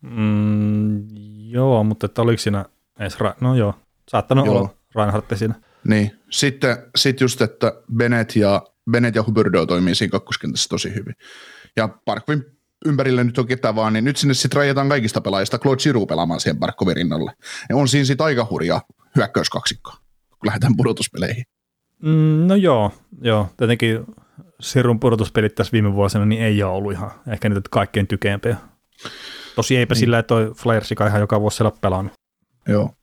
Mm, joo, mutta että oliko siinä edes, ra- no joo, saattanut joo. olla Reinhardt siinä. Niin, sitten sit just, että Bennett ja, Bennett ja Huberdo toimii siinä kakkoskentässä tosi hyvin. Ja Parkvin ympärille nyt on ketä vaan, niin nyt sinne sitten rajataan kaikista pelaajista Claude Giroux pelaamaan siihen Barkovin rinnalle. Ja on siinä sitten aika hurja hyökkäyskaksikko, kun lähdetään pudotuspeleihin. Mm, no joo, joo. Tietenkin Sirun pudotuspelit tässä viime vuosina niin ei ole ollut ihan ehkä niitä kaikkein tykeämpiä. Tosi eipä niin. sillä, että toi Flyersikaan ihan joka vuosi siellä pelannut. Joo.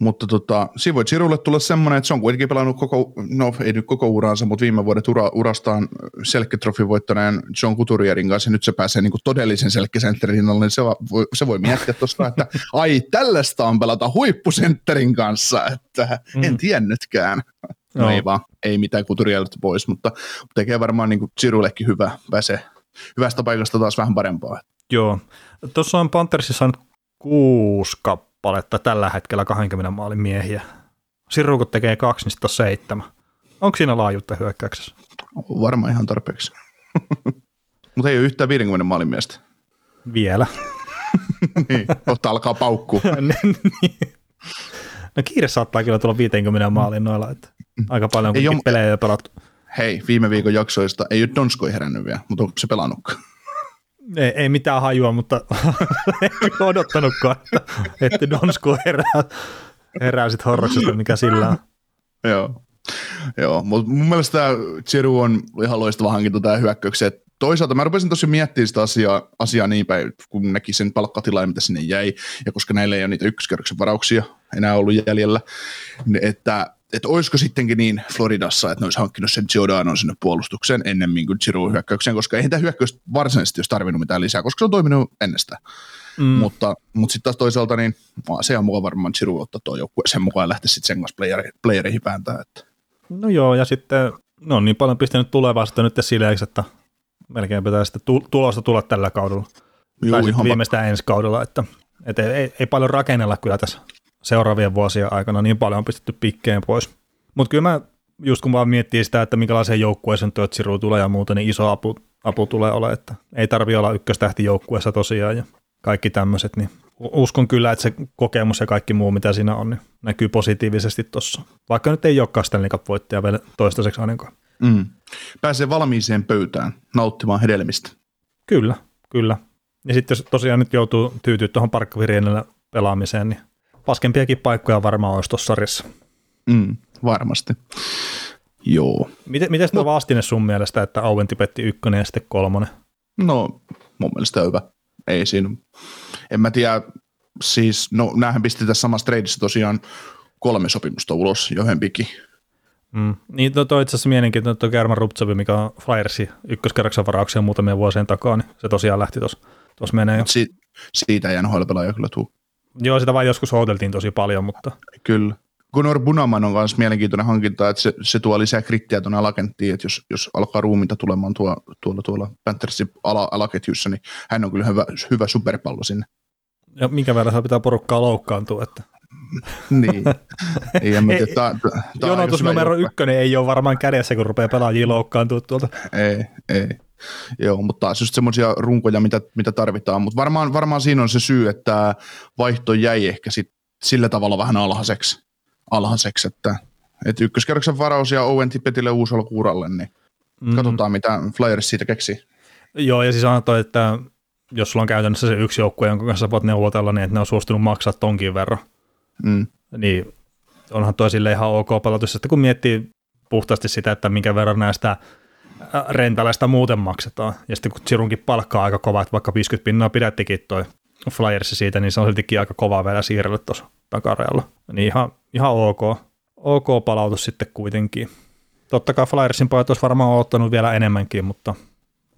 Mutta tota, siinä voi Chirulle tulla semmoinen, että se on kuitenkin pelannut koko, no ei nyt koko uransa, mutta viime vuodet ura, urastaan selkketrofin voittaneen John Couturierin kanssa, ja nyt se pääsee niin kuin todellisen selkkesentterin rinnalle, niin se voi, se voi miettiä tuosta, että *laughs* ai tällaista on pelata huippusentterin kanssa, että mm. en tiennytkään. No, no ei vaan, ei mitään Couturierilta pois, mutta tekee varmaan niin kuin Chirullekin hyvä, pääsee hyvästä paikasta taas vähän parempaa. Joo, tuossa on Panthersissa nyt kuusi kappaletta kappaletta tällä hetkellä 20 maalin miehiä. Siru tekee kaksi, niin sitten on seitsemän. Onko siinä laajuutta hyökkäyksessä? Varmaan ihan tarpeeksi. *laughs* Mutta ei ole yhtään 50 maalin miestä. Vielä. *laughs* niin, kohta alkaa paukkua. *laughs* Niin. no kiire saattaa kyllä tulla 50 maalin noilla, että aika paljon ei ole, pelejä jo pelattu. Hei, viime viikon jaksoista ei ole Donskoi herännyt vielä, mutta onko se pelannutkaan? Ei, ei mitään hajua, mutta *laughs* en odottanutkaan, että, että Donsko herää, herää sitten horroksesta, mikä sillä on. Joo. Joo, mutta mun mielestä tämä Chiru on ihan loistava hankinta tämä hyökkäykseen. Toisaalta mä rupesin tosi miettimään sitä asiaa, asiaa niin päin, kun näki sen palkkatilaan, mitä sinne jäi, ja koska näillä ei ole niitä ykköskerroksen varauksia enää ollut jäljellä, niin että että olisiko sittenkin niin Floridassa, että ne olisi hankkinut sen Giordanon sinne puolustukseen ennemmin kuin Giroud hyökkäykseen, koska ei tämä hyökkäys varsinaisesti olisi tarvinnut mitään lisää, koska se on toiminut ennestään. Mm. Mutta, mutta sitten taas toisaalta, niin se on mukaan varmaan Giroud ottaa tuo joukkue sen mukaan ja lähteä sitten sen kanssa playeri, playereihin pääntää. Että. No joo, ja sitten no on niin paljon pistänyt tulevaisuutta nyt sileeksi, että melkein pitää sitten tulosta tulla tällä kaudella. Joo, ihan viimeistään ensi kaudella, että, että ei, ei, ei, paljon rakennella kyllä tässä seuraavien vuosien aikana niin paljon on pistetty pikkeen pois. Mutta kyllä mä, just kun vaan miettii sitä, että minkälaiseen joukkueeseen Tötsiru tulee ja muuta, niin iso apu, apu tulee olemaan, että ei tarvi olla ykköstähti joukkueessa tosiaan ja kaikki tämmöiset, niin uskon kyllä, että se kokemus ja kaikki muu, mitä siinä on, niin näkyy positiivisesti tuossa. Vaikka nyt ei ole Stanley Cup-voittaja vielä toistaiseksi ainakaan. Mm. Pääsee valmiiseen pöytään nauttimaan hedelmistä. Kyllä, kyllä. Ja sitten jos tosiaan nyt joutuu tyytyä tuohon parkkavirienellä pelaamiseen, niin paskempiakin paikkoja varmaan olisi tuossa sarjassa. Mm, varmasti. Joo. Miten, miten no, vastine sun mielestä, että Owen tipetti ykkönen ja sitten kolmonen? No, mun mielestä hyvä. Ei siinä. En mä tiedä, siis, no näähän pisti tässä samassa tradeissa tosiaan kolme sopimusta ulos johonpikin. Mm. Niin to, to itse asiassa mielenkiintoinen tuo German Ruptsovi, mikä on Flyersin ykköskerroksen varauksia muutamia vuosien takaa, niin se tosiaan lähti tuossa menee jo. Si- siitä ei NHL-pelaaja kyllä tuu. Joo, sitä vain joskus odoteltiin tosi paljon, mutta... Kyllä. Gunnar Bunaman on myös mielenkiintoinen hankinta, että se, se tuo lisää krittiä tuonne alakenttiin, että jos, jos alkaa ruuminta tulemaan tuo, tuolla, tuolla Panthersin ala, alaketjussa, niin hän on kyllä hyvä, hyvä superpallo sinne. Ja minkä verran pitää porukkaa loukkaantua, että... niin. *laughs* ei, ei, ta, ta, jonotus numero ykkönen ei ole varmaan kädessä, kun rupeaa pelaajia loukkaantua tuolta. Ei, ei. *laughs* Joo, mutta taas just semmoisia runkoja, mitä, mitä tarvitaan. Mutta varmaan, varmaan siinä on se syy, että vaihto jäi ehkä sit sillä tavalla vähän alhaiseksi, alhaiseksi että, että ykköskerroksen varaus ja Owen Tippetille uusi kuuralle, niin mm. katsotaan, mitä Flyers siitä keksii. Joo, ja siis on toi, että jos sulla on käytännössä se yksi joukkue, jonka kanssa voit neuvotella, niin että ne on suostunut maksaa tonkin verran, mm. niin onhan toi sille ihan ok palatus, että kun miettii puhtaasti sitä, että minkä verran näistä rentaleista muuten maksetaan. Ja sitten kun Chirunkin palkkaa aika kova, että vaikka 50 pinnaa pidättikin toi Flyersi siitä, niin se on siltikin aika kova vielä siirrellä tuossa takarajalla. Niin ihan, ihan ok. Ok palautus sitten kuitenkin. Totta kai Flyersin pojat olisi varmaan ottanut vielä enemmänkin, mutta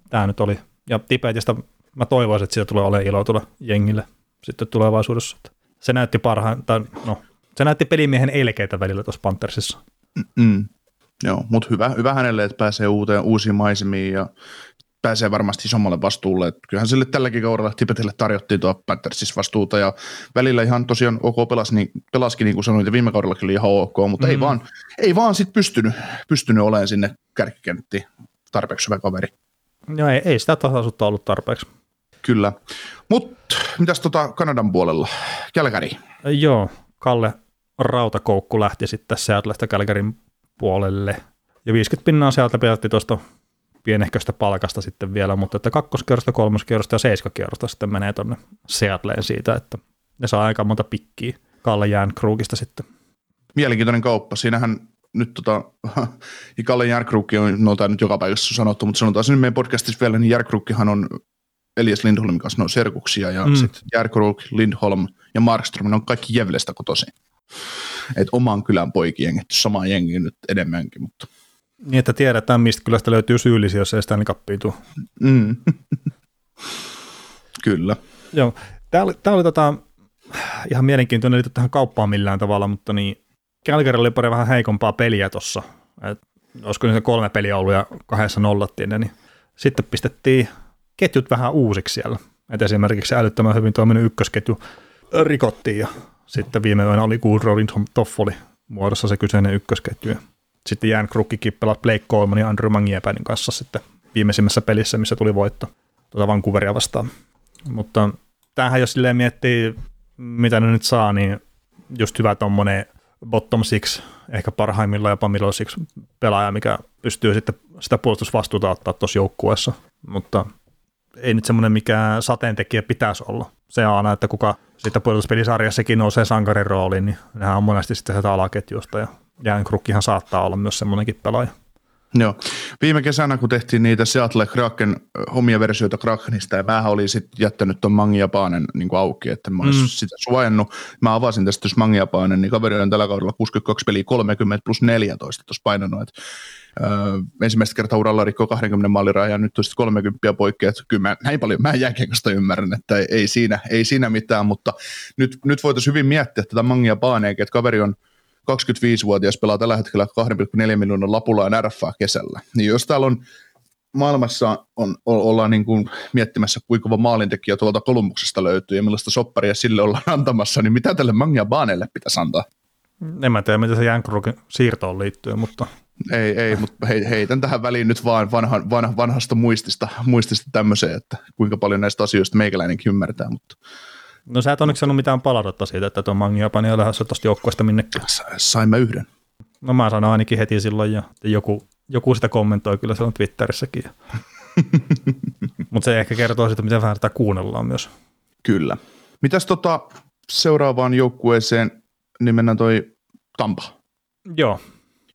tämä nyt oli. Ja Tibetistä mä toivoisin, että siitä tulee olemaan ilo tulla jengille sitten tulevaisuudessa. Se näytti parhaan, tai no, se näytti pelimiehen elkeitä välillä tuossa Panthersissa. Mm. Joo, mutta hyvä, hyvä hänelle, että pääsee uuteen, uusiin maisemiin ja pääsee varmasti isommalle vastuulle. Et kyllähän sille tälläkin kaudella Tibetille tarjottiin tuo Panthersissa vastuuta ja välillä ihan tosiaan OK pelasi, niin, pelasikin niin kuin sanoin, ja viime kaudella oli ihan OK, mutta mm. ei vaan, ei vaan sit pystynyt, pystynyt olemaan sinne kärkikenttiin tarpeeksi hyvä kaveri. Joo, ei, ei sitä tasaisuutta ollut tarpeeksi. Kyllä. Mutta mitäs tota Kanadan puolella? Kälkäri. Joo, Kalle Rautakoukku lähti sitten Seattleista Kälkärin puolelle. Ja 50 pinnaa sieltä pidätti tuosta pienehköstä palkasta sitten vielä, mutta että kakkoskierrosta, kolmoskierrosta ja seiskakierrosta sitten menee tuonne Seattleen siitä, että ne saa aika monta pikkiä Kalle Jäänkruukista sitten. Mielenkiintoinen kauppa. Siinähän nyt tota, *laughs* ja Kalle Järkrukki on, no tämä nyt joka paikassa sanottu, mutta sanotaan sen meidän podcastissa vielä, niin Järkrukkihan on Elias Lindholmin kanssa ne on serkuksia ja mm. sitten Järkruk, Lindholm ja Markström, ne on kaikki Jevlestä kotoisin. Et oman kylän poikien jengitty samaan jengiin nyt enemmänkin, mutta niin, että tiedetään, mistä kylästä löytyy syyllisiä, jos ei sitä niin kappiitu. Mm. *laughs* Kyllä. Joo. Tämä oli, tämä oli tota, ihan mielenkiintoinen liittyy tähän kauppaan millään tavalla, mutta niin Calgary oli pari vähän heikompaa peliä tuossa. Olisiko niitä kolme peliä ollut ja kahdessa nollattiin ne, niin sitten pistettiin ketjut vähän uusiksi siellä. Et esimerkiksi älyttömän hyvin toiminut ykkösketju rikottiin ja sitten viime yönä oli Goodrow Toffoli muodossa se kyseinen ykkösketju sitten Jan Krukkikin pelasi Blake Coleman ja Andrew Mangiepänin kanssa sitten viimeisimmässä pelissä, missä tuli voitto tuota Vancouveria vastaan. Mutta tämähän jos silleen miettii, mitä ne nyt saa, niin just hyvä tuommoinen bottom six, ehkä parhaimmillaan jopa middle six pelaaja, mikä pystyy sitten sitä puolustusvastuuta ottaa tuossa joukkueessa, mutta ei nyt semmoinen mikä sateentekijä pitäisi olla. Se on aina, että kuka sitten puolustuspelisarjassakin nousee sankarin rooliin, niin nehän on monesti sitten sieltä alaketjusta ja Krukkihan saattaa olla myös semmoinenkin pelaaja. Joo. Viime kesänä, kun tehtiin niitä Seattle Kraken omia versioita Krakenista, ja mä olin sitten jättänyt tuon Mangiapaanen niin auki, että mä olisin mm. sitä suojannut. Mä avasin tästä, jos Mangiapaanen, niin kaveri on tällä kaudella 62 peliä 30 plus 14 tuossa painanut, että ensimmäistä kertaa uralla rikko 20 maalirajan, nyt on 30 poikkeaa, että kyllä mä, näin paljon mä jääkiekosta ymmärrän, että ei, ei, siinä, ei siinä mitään, mutta nyt, nyt voitaisiin hyvin miettiä tätä Mangia Paaneekin, että kaveri on 25-vuotias pelaa tällä hetkellä 2,4 miljoonan lapulla ja RFA kesällä. Niin jos täällä on maailmassa on, ollaan niin kuin miettimässä, kuinka kova maalintekijä tuolta Kolumbuksesta löytyy ja millaista sopparia sille ollaan antamassa, niin mitä tälle Mangia Baaneelle pitäisi antaa? En mä tiedä, mitä se Jankrukin siirtoon liittyy, mutta... Ei, ei mutta heitän tähän väliin nyt vaan vanha, vanha, vanhasta muistista, muistista tämmöiseen, että kuinka paljon näistä asioista meikäläinenkin ymmärtää, mutta No sä et onneksi sanonut mitään palautetta siitä, että tuo Mangi Japani on lähdössä tuosta joukkueesta minnekään. Saimme yhden. No mä sanoin ainakin heti silloin ja joku, joku sitä kommentoi kyllä silloin Twitterissäkin. *laughs* Mutta se ehkä kertoo siitä, miten vähän tätä kuunnellaan myös. Kyllä. Mitäs tota seuraavaan joukkueeseen, niin mennään toi Tampa. Joo.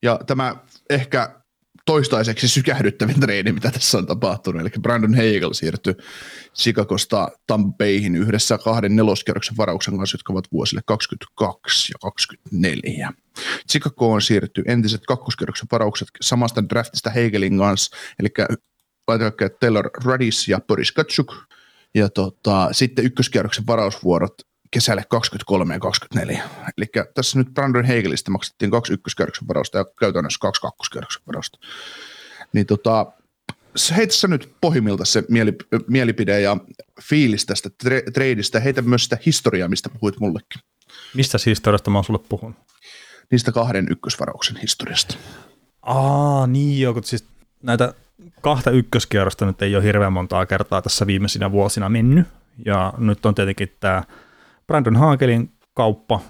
Ja tämä ehkä toistaiseksi sykähdyttävin treeni, mitä tässä on tapahtunut. Eli Brandon Hagel siirtyi Chicagosta Tampeihin yhdessä kahden neloskerroksen varauksen kanssa, jotka ovat vuosille 22 ja 24. Chicago on siirretty entiset kakkoskerroksen varaukset samasta draftista Hagelin kanssa, eli laitakyykkäjät Taylor Radis ja Boris Katsuk, ja tota, sitten ykköskierroksen varausvuorot kesälle 23 ja 24. Eli tässä nyt Brandon Hagelista maksettiin kaksi ykköskierroksen varausta ja käytännössä kaksi kakkoskierroksen varausta. Niin tota, heitä sä nyt pohjimmilta se mielipide ja fiilis tästä tra- tradeista. Heitä myös sitä historiaa, mistä puhuit mullekin. Mistä historiasta mä oon sulle puhunut? Niistä kahden ykkösvarauksen historiasta. Aa, niin joo, siis näitä kahta ykköskierrosta nyt ei ole hirveän montaa kertaa tässä viimeisinä vuosina mennyt. Ja nyt on tietenkin tämä Brandon Haakelin kauppa,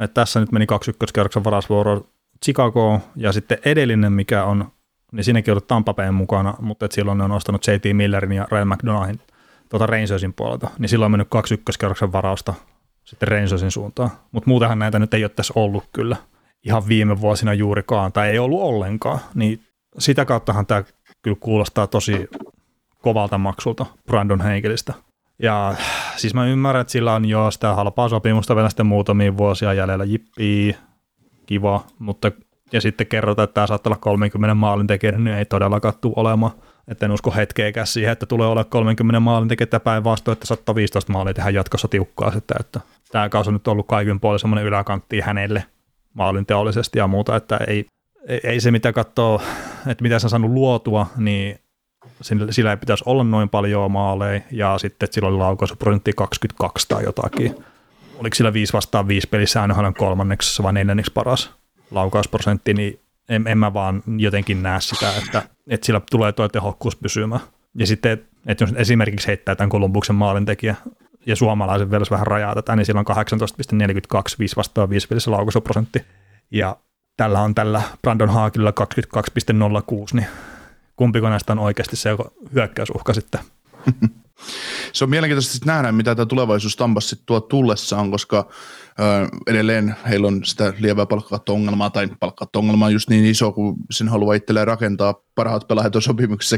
että tässä nyt meni kaksi ykköskierroksen varasvuoroa Chicago ja sitten edellinen, mikä on, niin siinäkin on Tampa Bayn mukana, mutta että silloin ne on ostanut J.T. Millerin ja Ryan McDonaldin tuota Rangersin puolelta, niin silloin on mennyt kaksi ykköskierroksen varausta sitten Rangersin suuntaan, mutta muutenhan näitä nyt ei ole tässä ollut kyllä ihan viime vuosina juurikaan, tai ei ollut ollenkaan, niin sitä kauttahan tämä kyllä kuulostaa tosi kovalta maksulta Brandon Heikelistä. Ja siis mä ymmärrän, että sillä on jo sitä halpaa sopimusta vielä sitten muutamia vuosia jäljellä. Jippii, kiva, mutta ja sitten kerrotaan, että tämä saattaa olla 30 maalin tekijä, niin ei todellakaan tule olemaan. Että en usko hetkeäkään siihen, että tulee olla 30 maalin tekijä päinvastoin, että 115 maalia tehdään jatkossa tiukkaa sitten, että tämä kausi on nyt ollut kaikin puolin semmoinen yläkantti hänelle maalin teollisesti ja muuta, että ei, ei se mitä katsoo, että mitä se on saanut luotua, niin sillä ei pitäisi olla noin paljon maaleja, ja sitten, sillä oli laukaisuprosentti 22 tai jotakin. Oliko sillä 5 vastaan 5 pelissä aina kolmanneksi vai neljänneksi paras laukausprosentti, niin en, en mä vaan jotenkin näe sitä, että, että sillä tulee tuo tehokkuus pysymään. Ja sitten, että jos esimerkiksi heittää tämän Kolumbuksen maalintekijä ja suomalaisen vielä vähän rajaa tätä, niin sillä on 18,42 5 vastaan 5 pelissä laukaisuprosentti. Ja tällä on tällä Brandon Haakilla 22,06, niin kumpiko näistä on oikeasti se hyökkäysuhka sitten. se on mielenkiintoista nähdä, mitä tämä tulevaisuus Tampassa tuo tullessaan, koska ö, edelleen heillä on sitä lievää palkkakatto-ongelmaa, tai palkkakatto-ongelma on just niin iso, kun sen haluaa itselleen rakentaa parhaat pelaajat on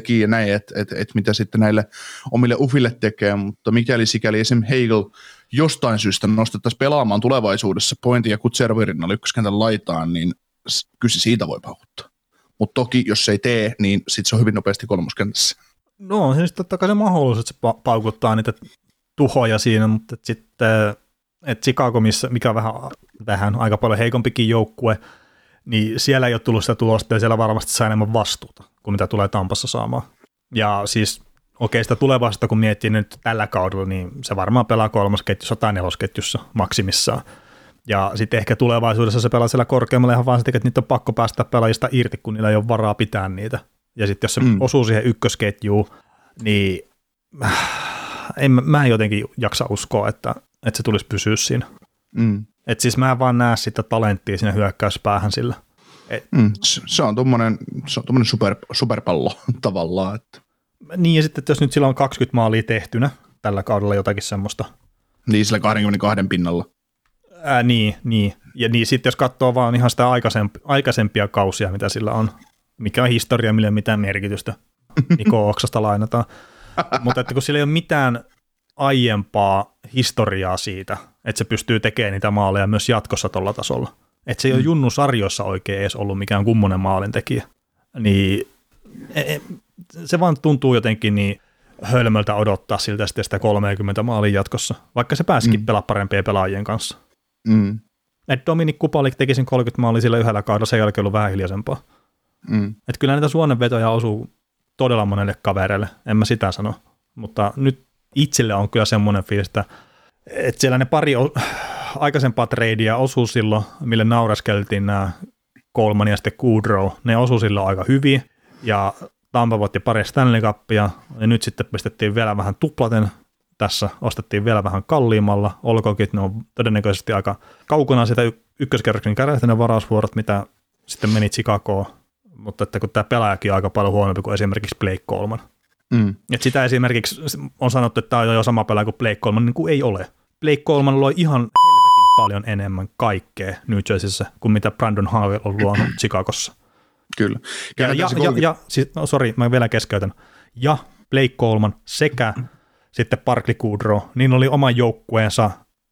kiinni ja näin, että et, et mitä sitten näille omille ufille tekee, mutta mikäli sikäli esim. Hegel jostain syystä nostettaisiin pelaamaan tulevaisuudessa pointin ja Kutservirin ykköskentän laitaan, niin se siitä voi paukuttaa. Mutta toki, jos se ei tee, niin sitten se on hyvin nopeasti kolmoskentässä. No siis totta kai se mahdollisuus, että se paukuttaa niitä tuhoja siinä, mutta sitten että Chicago, missä, mikä on vähän, vähän aika paljon heikompikin joukkue, niin siellä ei ole tullut sitä tulosta ja siellä varmasti saa enemmän vastuuta kuin mitä tulee Tampassa saamaan. Ja siis okei, sitä tulevaisuutta kun miettii nyt tällä kaudella, niin se varmaan pelaa kolmosketjussa tai nelosketjussa maksimissaan. Ja sitten ehkä tulevaisuudessa se pelaa siellä korkeammalla ihan vaan että niitä on pakko päästä pelaajista irti, kun niillä ei ole varaa pitää niitä. Ja sitten jos se mm. osuu siihen ykkösketjuun, niin äh, en, mä en jotenkin jaksa uskoa, että, että se tulisi pysyä siinä. Mm. Et siis mä en vaan näe sitä talenttia siinä hyökkäyspäähän sillä. Et, mm. Se on tuommoinen super, superpallo *laughs* tavallaan. Että. Niin ja sitten että jos nyt sillä on 20 maalia tehtynä tällä kaudella jotakin semmoista. Niin sillä 22 pinnalla. Ää, niin, niin. Ja niin sitten jos katsoo vaan ihan sitä aikaisempi, aikaisempia kausia, mitä sillä on, mikä on historia, millä mitään merkitystä. Niko Oksasta lainataan. *laughs* Mutta että kun sillä ei ole mitään aiempaa historiaa siitä, että se pystyy tekemään niitä maaleja myös jatkossa tuolla tasolla. Että se ei ole mm. Junnu sarjoissa oikein edes ollut mikään kummonen maalintekijä. Niin e, e, se vaan tuntuu jotenkin niin hölmöltä odottaa siltä sitä 30 maalin jatkossa, vaikka se pääsikin mm. pelaa parempien pelaajien kanssa. Mm. Et Dominik Kupalik teki sen 30 maalia sillä yhdellä kaudella, sen jälkeen ollut vähän hiljaisempaa. Mm. Et kyllä näitä suonenvetoja osuu todella monelle kavereille, en mä sitä sano. Mutta nyt itselle on kyllä semmoinen fiilis, että, että siellä ne pari aikaisempaa treidiä osuu silloin, mille nauraskeltiin nämä Coleman ja sitten Goodrow, ne osuu silloin aika hyvin, ja Tampa voitti pari Stanley Cupia, ja nyt sitten pistettiin vielä vähän tuplaten tässä, ostettiin vielä vähän kalliimmalla, olkoonkin, ne on todennäköisesti aika kaukana sitä ykköskerroksen kärähtä ne varausvuorot, mitä sitten meni Chicagoon, mutta että kun tämä pelaajakin on aika paljon huonompi kuin esimerkiksi Blake Coleman. Mm. Et sitä esimerkiksi on sanottu, että tämä on jo sama pelaaja kuin Blake Coleman, niin kuin ei ole. Blake Coleman loi ihan helvetin paljon enemmän kaikkea New Jerseyssä kuin mitä Brandon Howell on luonut *clears throat* Chicagossa. Kyllä. Ja, ja, ja, ja siis, no, sorry, mä vielä keskeytän. Ja Blake Coleman sekä *clears throat* sitten Parkley Goodrow, niin oli oman joukkueensa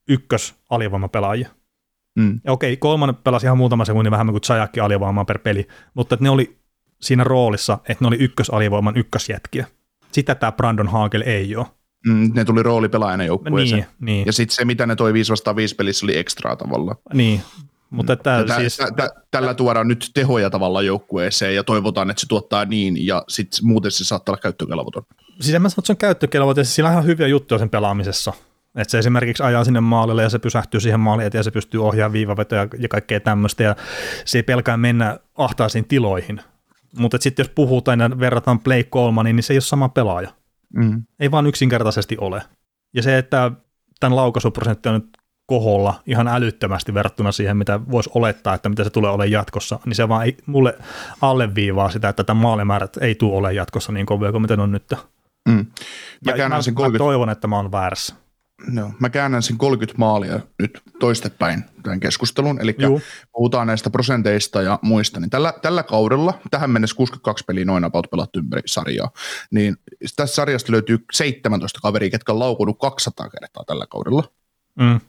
ykkös alivoimapelaajia. Mm. Ja okei, kolman pelasi ihan muutama sekunnin vähemmän kuin Chajakki alivoimaa per peli, mutta ne oli siinä roolissa, että ne oli ykkösalivoiman ykkösjätkiä. Sitä tämä Brandon Hagel ei ole. Mm, ne tuli roolipelaajana joukkueeseen. Niin, niin. Ja sitten se, mitä ne toi 5 vastaan 5 pelissä, oli ekstraa tavallaan. Niin, mutta että tä, siis... tä, tä, tällä tuodaan nyt tehoja tavallaan joukkueeseen ja toivotaan, että se tuottaa niin ja sitten muuten se saattaa olla käyttökelvoton. Siis en mä sano, että se on käyttökelvoton, siis sillä on ihan hyviä juttuja sen pelaamisessa. Että se esimerkiksi ajaa sinne maalille ja se pysähtyy siihen maaliin ja se pystyy ohjaamaan viivavetoja ja kaikkea tämmöistä ja se ei pelkää mennä ahtaisiin tiloihin. Mutta sitten jos puhutaan ja verrataan Blake Colemaniin, niin se ei ole sama pelaaja. Mm. Ei vaan yksinkertaisesti ole. Ja se, että tämän laukaisuprosentti on nyt koholla ihan älyttömästi verrattuna siihen, mitä voisi olettaa, että mitä se tulee olemaan jatkossa, niin se vaan ei, mulle alleviivaa sitä, että tämä maalimäärät ei tule olemaan jatkossa niin kovia kuin mitä ne on nyt. Mm. Mä, ja mä, sen 30... mä toivon, että mä oon väärässä. no, mä käännän sen 30 maalia nyt toistepäin tämän keskustelun, eli Juu. puhutaan näistä prosenteista ja muista, niin tällä, tällä kaudella, tähän mennessä 62 peliä noin about pelattu ympäri sarjaa, niin tässä sarjasta löytyy 17 kaveria, ketkä on laukunut 200 kertaa tällä kaudella. Mm.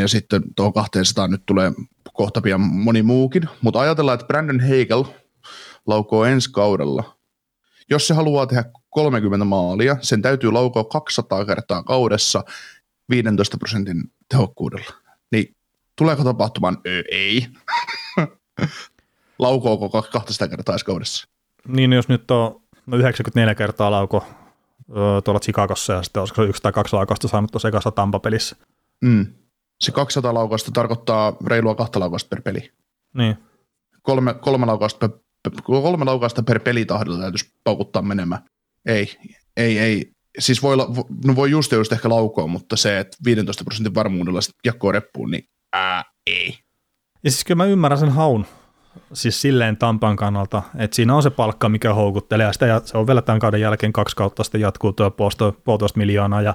Ja sitten tuohon 200 nyt tulee kohta pian moni muukin, mutta ajatellaan, että Brandon Hagel laukoo ensi kaudella. Jos se haluaa tehdä 30 maalia, sen täytyy laukoa 200 kertaa kaudessa 15 prosentin tehokkuudella. Niin tuleeko tapahtumaan? Öö, ei. *laughs* Laukooko 200 kertaa ensi kaudessa? Niin jos nyt on no 94 kertaa lauko ö, tuolla Chicagossa ja sitten olisiko yksi tai kaksi laukausta saanut tuossa ekassa Tampa-pelissä. Mm. Se 200 laukausta tarkoittaa reilua kahta laukausta per peli. Niin. kolme, kolme, laukausta per, kolme laukausta per pelitahdilla täytyisi paukuttaa menemään. Ei, ei, ei. Siis voi, no voi just just ehkä laukoa, mutta se, että 15 prosentin varmuudella sit jakkoa reppuun, niin ää, ei. Ja siis kyllä mä ymmärrän sen haun siis silleen Tampan kannalta, että siinä on se palkka, mikä houkuttelee, ja sitä, ja se on vielä tämän kauden jälkeen kaksi kautta sitten jatkuu tuo puolitoista miljoonaa, ja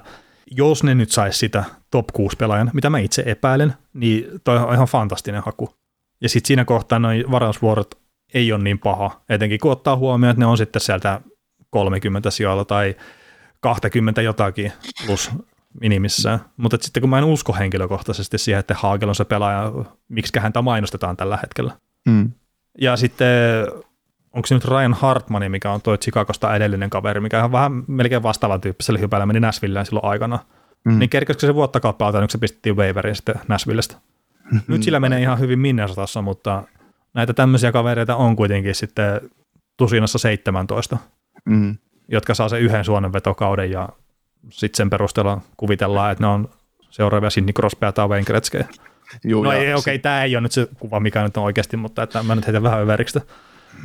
jos ne nyt saisi sitä top 6 pelaajan, mitä mä itse epäilen, niin toi on ihan fantastinen haku. Ja sitten siinä kohtaa noin varausvuorot ei ole niin paha, etenkin kun ottaa huomioon, että ne on sitten sieltä 30 sijoilla tai 20 jotakin plus minimissään. Mutta sitten kun mä en usko henkilökohtaisesti siihen, että Hagel on se pelaaja, miksi häntä mainostetaan tällä hetkellä. Mm. Ja sitten onko se nyt Ryan Hartmani, mikä on toi Chicagosta edellinen kaveri, mikä on vähän melkein vastaavan tyyppisellä hypällä meni Nashvilleen silloin aikana. Mm. Mm. Niin kerkesikö se vuotta kappalta, nyt se pistettiin waiveriin sitten Nashvillestä. Nyt sillä menee ihan hyvin Minnesotassa, mutta näitä tämmöisiä kavereita on kuitenkin sitten tusinassa 17, Mm. jotka saa sen yhden suonenvetokauden ja sitten sen perusteella kuvitellaan, että ne on seuraavia Sidney Crosbya tai Wayne Gretzkyä. Juu, No ei, okei, okay, tämä ei ole nyt se kuva, mikä nyt on oikeasti, mutta että mä nyt heitän vähän överiksi.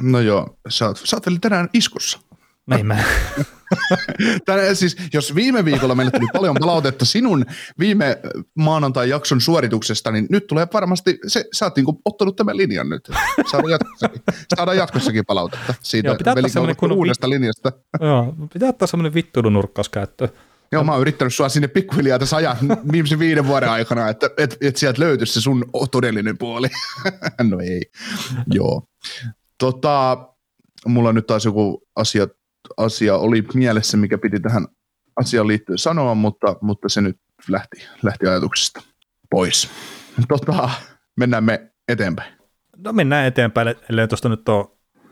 No joo, sä oot, sä oot vielä tänään iskussa. Näin mä. *laughs* Tänään, siis, jos viime viikolla meille tuli paljon palautetta sinun viime maanantai-jakson suorituksesta, niin nyt tulee varmasti, se, sä oot niinku ottanut tämän linjan nyt. Saadaan jatkossakin, saadaan jatkossakin palautetta siitä Joo, pitää ottaa kunnon uudesta linjasta. Joo, pitää ottaa semmoinen vittuilunurkkaus käyttöön. Joo, mä oon yrittänyt sua sinne pikkuhiljaa tässä ajan viimeisen viiden vuoden aikana, että et, et sieltä löytyisi se sun todellinen puoli. *laughs* no ei. Joo. Tota, mulla nyt taas joku asia, asia oli mielessä, mikä piti tähän asiaan liittyen sanoa, mutta, mutta se nyt lähti, lähti ajatuksesta pois. Tota, mennään me eteenpäin. No mennään eteenpäin, ellei tuosta nyt ole,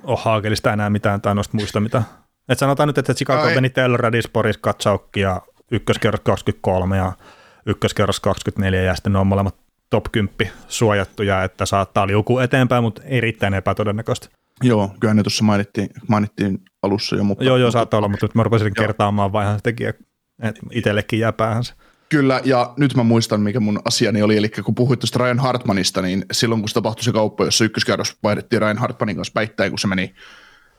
ole Haagelista enää mitään tai noista muista mitään. Et sanotaan nyt, että Chicago Ai. meni Tellradis, Boris, Katsaukki ja ykköskerros 23 ja ykköskerros 24 ja sitten ne on molemmat top 10 suojattuja, että saattaa liukua eteenpäin, mutta erittäin epätodennäköistä. Joo, kyllä ne tuossa mainittiin, mainittiin alussa jo. Mutta, Joo, joo, mutta saattaa olla, mutta nyt mä rupesin Joo. kertaamaan vaan ihan se tekijä, että itsellekin jää päähän se. Kyllä, ja nyt mä muistan, mikä mun asiani oli, eli kun puhuit tuosta Ryan Hartmanista, niin silloin kun se tapahtui se kauppa, jossa ykköskerros vaihdettiin Ryan Hartmanin kanssa päittäin, kun se meni,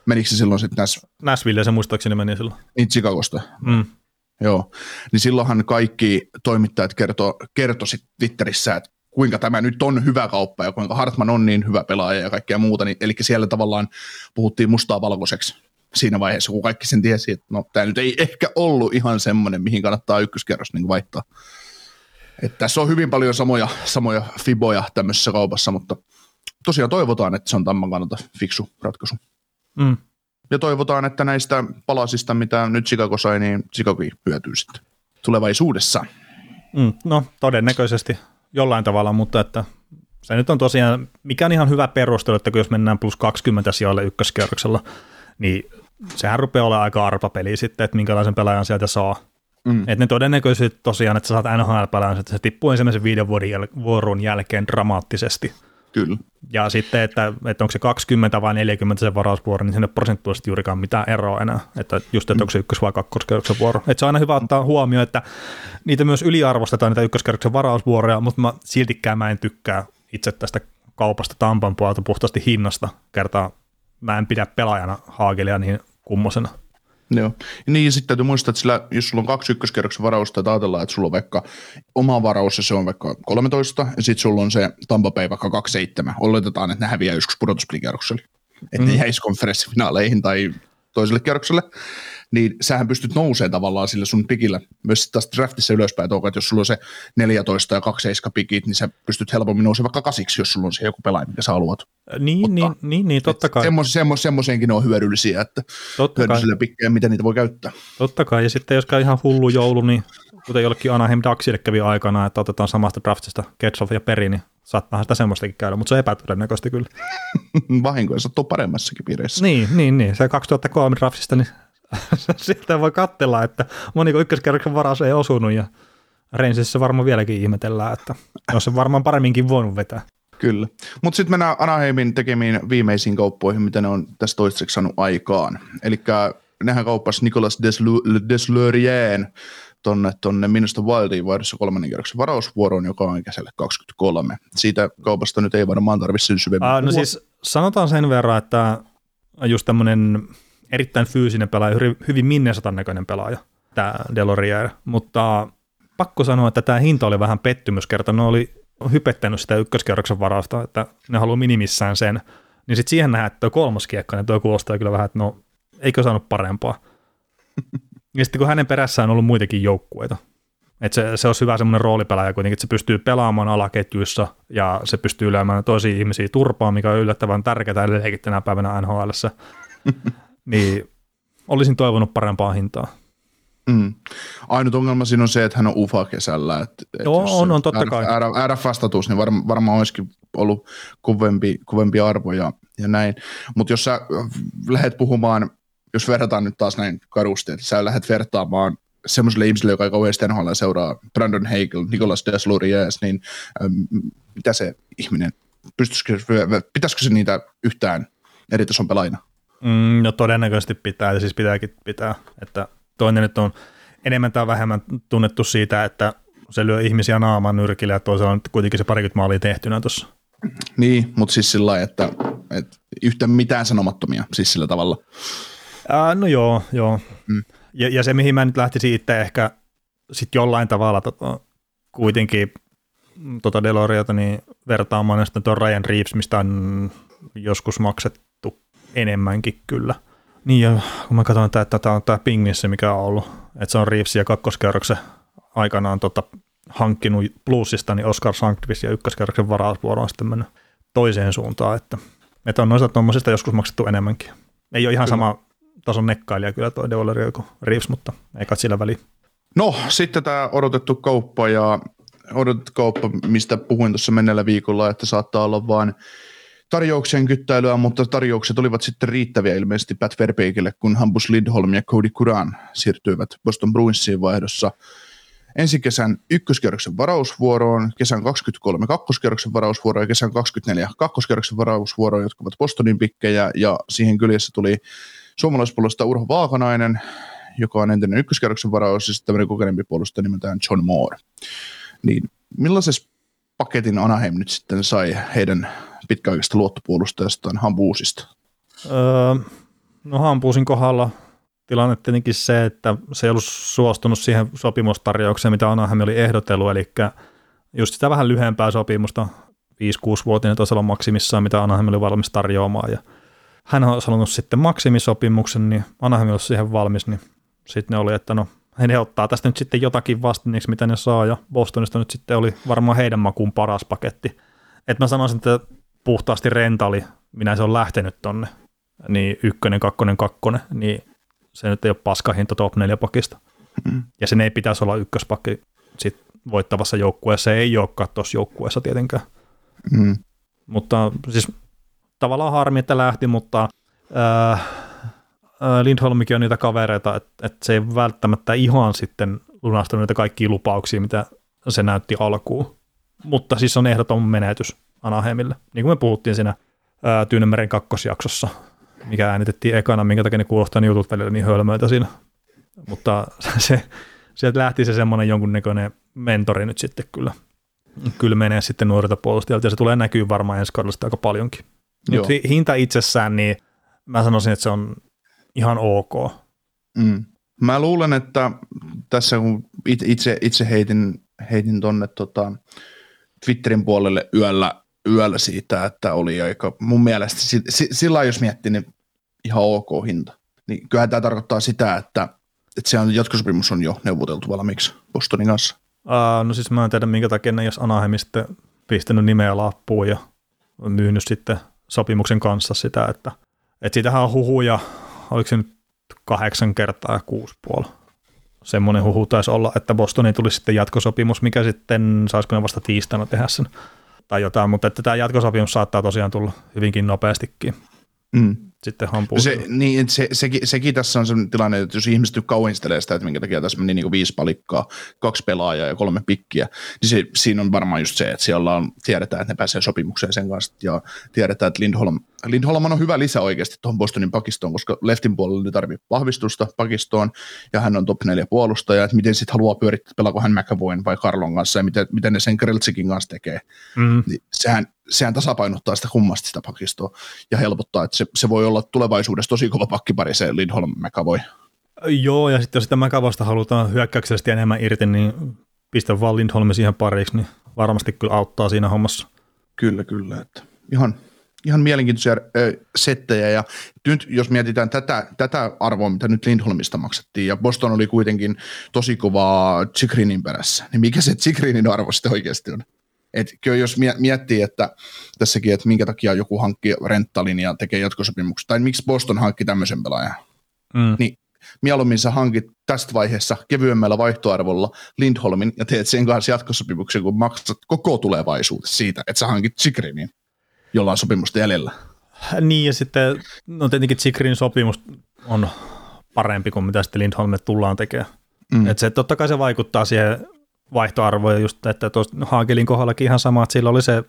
menikö se silloin sitten näissä Nashville se muistaakseni meni silloin. niin Chicagosta, Mm. joo, niin silloinhan kaikki toimittajat kertoi sit Twitterissä, että kuinka tämä nyt on hyvä kauppa ja kuinka Hartman on niin hyvä pelaaja ja kaikkea muuta, niin, eli siellä tavallaan puhuttiin mustaa valkoiseksi siinä vaiheessa, kun kaikki sen tiesi, että no tämä nyt ei ehkä ollut ihan semmoinen, mihin kannattaa ykköskerros niin vaihtaa. Että tässä on hyvin paljon samoja, samoja fiboja tämmöisessä kaupassa, mutta tosiaan toivotaan, että se on tämän kannalta fiksu ratkaisu. Mm. Ja toivotaan, että näistä palasista, mitä nyt Chicago sai, niin Chicago hyötyy sitten tulevaisuudessa. Mm, no todennäköisesti jollain tavalla, mutta että se nyt on tosiaan, mikä on ihan hyvä perustelu, että kun jos mennään plus 20 sijoille ykköskierroksella, niin sehän rupeaa olemaan aika arpapeli sitten, että minkälaisen pelaajan sieltä saa. Mm. Että ne todennäköisesti tosiaan, että sä saat NHL-pelaajan, että se tippuu ensimmäisen viiden vuoden jäl- vuoron jälkeen dramaattisesti. Kyllä. Ja sitten, että, että onko se 20 vai 40 se varausvuoro, niin sinne prosentuaalisesti juurikaan mitään eroa enää. Että just, että onko se ykkös- vai kakkoskerroksen vuoro. Että se on aina hyvä ottaa huomioon, että niitä myös yliarvostetaan, niitä ykköskerroksen varausvuoroja, mutta mä siltikään mä en tykkää itse tästä kaupasta Tampan puolelta puhtaasti hinnasta. Kertaa mä en pidä pelaajana Haagelia niin kummosena. Joo. Niin, sitten täytyy muistaa, että sillä, jos sulla on kaksi ykköskerroksen varausta, että ajatellaan, että sulla on vaikka oma varaus ja se on vaikka 13, ja sitten sulla on se Tampa Bay vaikka 27. Oletetaan, että ne häviää joskus pudotuspelikierrokselle. Että Mhm. ne jäisi konferenssifinaaleihin tai toiselle kierrokselle. Niin sähän pystyt nousemaan tavallaan sillä sun pikillä myös taas draftissa ylöspäin, että jos sulla on se 14 ja 2 pikit, niin sä pystyt helpommin nousemaan vaikka kasiksi, jos sulla on se joku pelaaja, mikä sä haluat. Niin, niin, niin, niin, totta kai. Semmos, semmos, semmoiseenkin on hyödyllisiä, että totta hyödyllisillä pikkejä, miten niitä voi käyttää. Totta kai, ja sitten jos käy ihan hullu joulu, niin kuten jollekin Anaheim Ducksille kävi aikana, että otetaan samasta draftista Ketsoff ja Peri, niin saattaa sitä semmoistakin käydä, mutta se on epätodennäköistä kyllä. *laughs* Vahinkoja sattuu paremmassakin piireissä. Niin, niin, niin. Se 2003 draftista, niin *laughs* sieltä voi katsella, että moniko ykköskerroksen varas ei osunut ja Reinsissä varmaan vieläkin ihmetellään, että olisi se varmaan paremminkin voinut vetää. Kyllä. Mutta sitten mennään Anaheimin tekemiin viimeisiin kauppoihin, mitä ne on tässä toistaiseksi saanut aikaan. Eli nehän kauppasi Nicolas Deslurien tonne, tonne Minusta Wildiin vaihdossa kolmannen kierroksen varausvuoroon, joka on kesällä 23. Siitä kaupasta nyt ei varmaan tarvitse sen syvemmin uh, No siis sanotaan sen verran, että just tämmöinen erittäin fyysinen pelaaja, hyvin Minnesotan näköinen pelaaja, tämä Delorier, mutta pakko sanoa, että tämä hinta oli vähän pettymys kerta. Ne oli hypettänyt sitä ykköskierroksen varausta, että ne haluaa minimissään sen. Niin sitten siihen nähdään, että tuo kolmas kiekko, niin tuo kuulostaa kyllä vähän, että no eikö saanut parempaa. *laughs* Ja sitten kun hänen perässään on ollut muitakin joukkueita, että se, se olisi hyvä semmoinen roolipelaaja kuitenkin, että se pystyy pelaamaan alaketjuissa ja se pystyy lyömään toisia ihmisiä turpaan, mikä on yllättävän tärkeää edelleenkin tänä päivänä nhl *laughs* niin olisin toivonut parempaa hintaa. Mm. Ainut ongelma siinä on se, että hän on UFA kesällä. Että, että Joo, on, on totta kai. RF-vastatus, niin varma, varmaan olisikin ollut kovempi, kovempi arvo ja, ja näin. Mutta jos sä lähdet puhumaan, jos verrataan nyt taas näin karusti, että sä lähdet vertaamaan semmoiselle ihmiselle, joka kauheasti NHL seuraa Brandon Hagel, Nicolas Desluriers, niin ähm, mitä se ihminen, pystyisikö, pitäisikö se niitä yhtään eri tason pelaajina? Mm, no todennäköisesti pitää, ja siis pitääkin pitää, että toinen nyt on enemmän tai vähemmän tunnettu siitä, että se lyö ihmisiä naaman nyrkillä ja toisaalta on kuitenkin se parikymmentä maalia tehtynä tuossa. Niin, mutta siis sillä lailla, että, että yhtä mitään sanomattomia, siis sillä tavalla. Ää, no joo, joo. Mm. Ja, ja, se, mihin mä nyt lähtisin itse ehkä sit jollain tavalla tota, kuitenkin tota Deloriota niin vertaamaan sitten tuon Ryan Reeves, mistä on joskus maksettu enemmänkin kyllä – niin ja kun mä katson, että tämä on tämä Pingmissä, mikä on ollut, että se on Reevesia kakkoskerroksen aikanaan tota, hankkinut plussista, niin Oscar Sanktvist ja ykköskerroksen varausvuoro on sitten mennyt toiseen suuntaan, että, että on noista tuommoisista joskus maksettu enemmänkin. Ei ole ihan kyllä. sama tason nekkailija kyllä tuo Deoleri kuin Reeves, mutta ei kai sillä väliin. No, sitten tämä odotettu kauppa ja odotettu kauppa, mistä puhuin tuossa menneellä viikolla, että saattaa olla vain tarjouksen kyttäilyä, mutta tarjoukset olivat sitten riittäviä ilmeisesti Pat Verbeekille, kun Hampus Lindholm ja Cody Kuran siirtyivät Boston Bruinsiin vaihdossa ensi kesän ykköskierroksen varausvuoroon, kesän 23 kakkoskerroksen varausvuoroon ja kesän 24 kakkoskerroksen varausvuoroon, jotka ovat Bostonin pikkejä, ja siihen kyljessä tuli suomalaispuolusta Urho Vaakanainen, joka on entinen ykköskierroksen varaus, ja sitten tämmöinen kokeneempi puolustaja nimeltään John Moore. Niin millaisessa paketin Anaheim nyt sitten sai heidän pitkäaikaisesta luottopuolustajastaan Hambuusista? Öö, no Hambuusin kohdalla tilanne tietenkin se, että se ei ollut suostunut siihen sopimustarjoukseen, mitä Anaheim oli ehdotellut, eli just sitä vähän lyhempää sopimusta, 5-6-vuotinen taisi olla maksimissaan, mitä Anaheim oli valmis tarjoamaan, ja hän on halunnut sitten maksimisopimuksen, niin Anaheim oli siihen valmis, niin sitten ne oli, että no he ottaa tästä nyt sitten jotakin vastineeksi, mitä ne saa, ja Bostonista nyt sitten oli varmaan heidän makuun paras paketti. että mä sanoisin, että puhtaasti rentali, minä se on lähtenyt tonne, niin ykkönen, kakkonen, kakkonen, niin se nyt ei ole paskahinta top 4 pakista. Mm. Ja sen ei pitäisi olla ykköspakki sit voittavassa joukkueessa, se ei olekaan tuossa joukkueessa tietenkään. Mm. Mutta siis tavallaan harmi, että lähti, mutta äh, äh, Lindholmikin on niitä kavereita, että, että se ei välttämättä ihan sitten lunastanut niitä kaikkia lupauksia, mitä se näytti alkuun. Mutta siis on ehdoton menetys Anaheimille. Niin kuin me puhuttiin siinä ää, Tyynemeren kakkosjaksossa, mikä äänitettiin ekana, minkä takia ne kuulostaa ne jutut välillä niin hölmöitä siinä. Mutta *laughs* se, sieltä lähti se semmoinen jonkunnäköinen mentori nyt sitten kyllä, kyllä menee sitten nuorilta puolustajilta, ja se tulee näkyy varmaan ensi kaudella aika paljonkin. Nyt hinta itsessään, niin mä sanoisin, että se on ihan ok. Mm. Mä luulen, että tässä kun itse, itse heitin, heitin tonne tota, Twitterin puolelle yöllä yöllä siitä, että oli aika, mun mielestä sillä jos miettii, niin ihan ok hinta. niin kyllähän tämä tarkoittaa sitä, että, että se on, jatkosopimus on jo neuvoteltu valmiiksi Bostonin kanssa. Uh, no siis mä en tiedä, minkä takia ne jos Anaheim sitten pistänyt nimeä lappuun ja myynyt sitten sopimuksen kanssa sitä, että, että siitähän on huhuja, oliko se nyt kahdeksan kertaa kuusi puoli. Semmoinen huhu taisi olla, että Bostonin tuli sitten jatkosopimus, mikä sitten, saisiko ne vasta tiistaina tehdä sen tai jotain, mutta että tämä jatkosopimus saattaa tosiaan tulla hyvinkin nopeastikin. Mm sitten hampuu. Se, niin, se, sekin, sekin, tässä on sellainen tilanne, että jos ihmiset kauhistelee sitä, että minkä takia tässä meni niin kuin viisi palikkaa, kaksi pelaajaa ja kolme pikkiä, niin se, siinä on varmaan just se, että siellä on, tiedetään, että ne pääsee sopimukseen sen kanssa ja tiedetään, että Lindholm, Lindholm on hyvä lisä oikeasti tuohon Bostonin pakistoon, koska leftin puolella nyt tarvitsee vahvistusta pakistoon ja hän on top 4 puolustaja, että miten sitten haluaa pyörittää, pelaako hän McAvoyn vai Carlon kanssa ja miten, miten ne sen Kreltsikin kanssa tekee. Mm. Niin sehän, sehän tasapainottaa sitä kummasti sitä pakistoa ja helpottaa, että se, se voi olla tulevaisuudessa tosi kova pakkipari se Lindholm McAvoy. Joo, ja sitten jos sitä McAvosta halutaan hyökkäyksellisesti enemmän irti, niin pistä vaan Lindholmi siihen pariksi, niin varmasti kyllä auttaa siinä hommassa. Kyllä, kyllä. Että ihan, ihan mielenkiintoisia ö, settejä, ja nyt jos mietitään tätä, tätä arvoa, mitä nyt Lindholmista maksettiin, ja Boston oli kuitenkin tosi kovaa Chikrinin perässä, niin mikä se Chikrinin arvo sitten oikeasti on? Et kyllä jos miettii, että tässäkin, että minkä takia joku hankki renttalin ja tekee jatkosopimuksen, tai miksi Boston hankki tämmöisen pelaajan, mm. niin mieluummin sä hankit tästä vaiheessa kevyemmällä vaihtoarvolla Lindholmin ja teet sen kanssa jatkosopimuksen, kun maksat koko tulevaisuudessa siitä, että sä hankit Chikrinin, jolla on sopimusta jäljellä. Niin ja sitten, no tietenkin Chikrin sopimus on parempi kuin mitä sitten Lindholmille tullaan tekemään. Mm. Että se totta kai se vaikuttaa siihen vaihtoarvoja just, että tuossa Haagelin kohdallakin ihan sama, että sillä oli se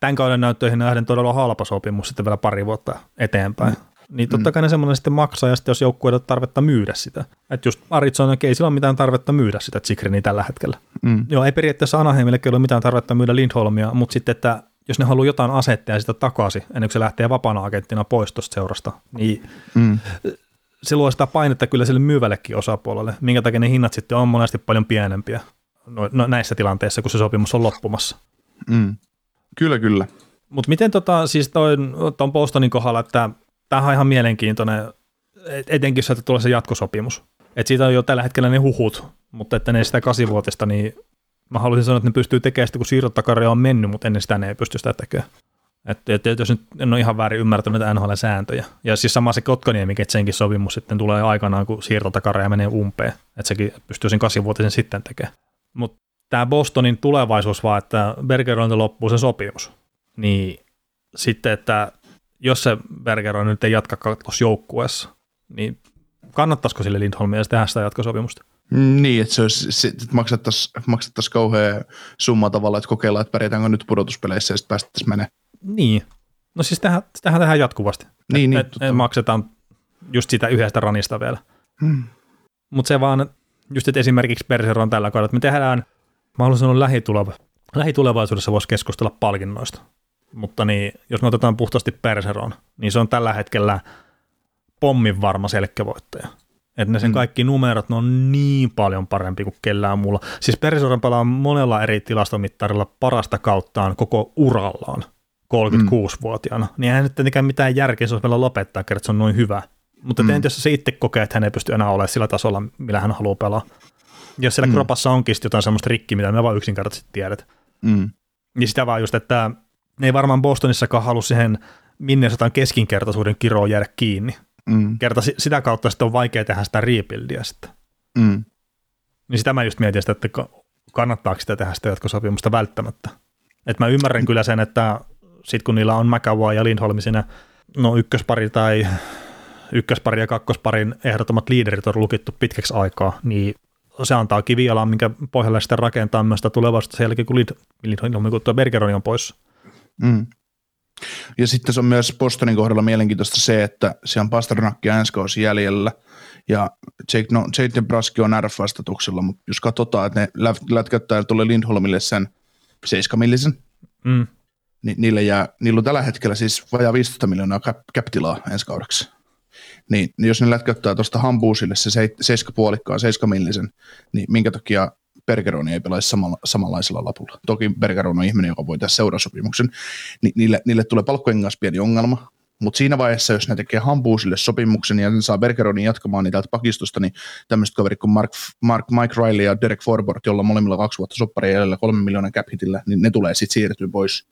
tämän kauden näyttöihin nähden todella halpa sopimus sitten vielä pari vuotta eteenpäin. Mm. Niin totta kai ne semmoinen sitten maksaa, ja sitten jos joukkueella on tarvetta myydä sitä. Että just Arizona, ei sillä ole mitään tarvetta myydä sitä Chikrinia tällä hetkellä. Mm. Joo, ei periaatteessa Anaheimille ole mitään tarvetta myydä Lindholmia, mutta sitten, että jos ne haluaa jotain asettaa sitä takaisin, ennen kuin se lähtee vapaana agenttina pois tuosta seurasta, niin mm. se luo sitä painetta kyllä sille myyvällekin osapuolelle, minkä takia ne hinnat sitten on monesti paljon pienempiä no, no, näissä tilanteissa, kun se sopimus on loppumassa. Mm. Kyllä, kyllä. Mutta miten tota, siis toi, tuon Bostonin kohdalla, että tämähän on ihan mielenkiintoinen, etenkin että tulee se jatkosopimus. Et siitä on jo tällä hetkellä ne huhut, mutta että ne sitä kasivuotista, niin mä haluaisin sanoa, että ne pystyy tekemään sitä, kun siirtotakarja on mennyt, mutta ennen sitä ne ei pysty sitä tekemään. Että et, et, jos nyt en ole ihan väärin ymmärtänyt NHL-sääntöjä. Ja siis sama se Kotkaniemi, että senkin sopimus sitten tulee aikanaan, kun siirtotakarja menee umpeen. Että sekin pystyy sen kasivuotisen sitten tekemään. Mutta tämä Bostonin tulevaisuus vaan, että Bergeron loppuu se sopimus, niin sitten, että jos se Bergeron nyt ei jatka tuossa joukkueessa, niin kannattaisiko sille Lindholmia tehdä sitä jatkosopimusta? Niin, että se olisi, että maksettaisiin, maksettaisiin kauhean summa tavalla, että kokeillaan, että pärjätäänkö nyt pudotuspeleissä ja sitten päästettäisiin menee. Niin. No siis tähän, tähän tehdään jatkuvasti. Niin, et, niin. Et, et maksetaan just sitä yhdestä ranista vielä. Hmm. Mutta se vaan, just että esimerkiksi Bergeron tällä kaudella, että me tehdään, mä haluaisin sanoa lähituleva, lähitulevaisuudessa voisi keskustella palkinnoista, mutta niin, jos me otetaan puhtaasti Perseron, niin se on tällä hetkellä pommin varma selkkävoittaja. Että ne sen mm. kaikki numerot, ne on niin paljon parempi kuin kellään muulla. Siis Perseron pelaa monella eri tilastomittarilla parasta kauttaan koko urallaan 36-vuotiaana. Mm. Niin eihän nyt tietenkään mitään järkeä se olisi meillä lopettaa, kerran se on noin hyvä. Mutta mm. jos se itse kokee, että hän ei pysty enää olemaan sillä tasolla, millä hän haluaa pelaa. Jos siellä mm. kropassa onkin jotain semmoista rikki, mitä me vaan yksinkertaisesti tiedät. Mm. Niin sitä vaan just, että ne ei varmaan Bostonissakaan halua siihen Minnesotan keskinkertaisuuden kiroon jäädä kiinni. Mm. Kerta sitä kautta sitten on vaikea tehdä sitä rebuildia sitten. Mm. Niin sitä mä just mietin sitä, että kannattaako sitä tehdä sitä jatkosopimusta välttämättä. Et mä ymmärrän mm. kyllä sen, että sitten kun niillä on McAvoy ja Lindholm siinä, no ykköspari tai ykköspari ja kakkosparin ehdottomat liiderit on lukittu pitkäksi aikaa, niin se antaa kivialan, minkä pohjalle sitten rakentaa myös sitä tulevaisuutta sen jälkeen, kun Lindholm, tuo Bergeroni on pois. Mm. Ja sitten se on myös Bostonin kohdalla mielenkiintoista se, että se on Pasternakki ja ensi jäljellä, ja Jake, no, Jake Nebraski on RF-vastatuksella, mutta jos katsotaan, että ne lätkättää tulee Lindholmille sen 7 millisen, mm. niin niille jää, niillä on tällä hetkellä siis vajaa 15 miljoonaa cap, ensi kaudeksi. Niin, niin jos ne lätkäyttää tuosta Hambuusille se 7 puolikkaan, 7 millisen, niin minkä takia Bergeroni ei pelaisi samalla, samanlaisella lapulla. Toki Bergeron on ihminen, joka voi tehdä seurasopimuksen. Ni, niille, niille tulee palkkojen kanssa pieni ongelma, Mutta siinä vaiheessa, jos ne tekee Hambuusille sopimuksen ja ne saa Bergeronin jatkamaan niitä pakistosta, niin tämmöiset kaverit kuin Mark, Mark, Mike Riley ja Derek Forbort, jolla molemmilla kaksi vuotta sopparia jäljellä kolmen miljoonan cap hitillä, niin ne tulee sitten siirtyä pois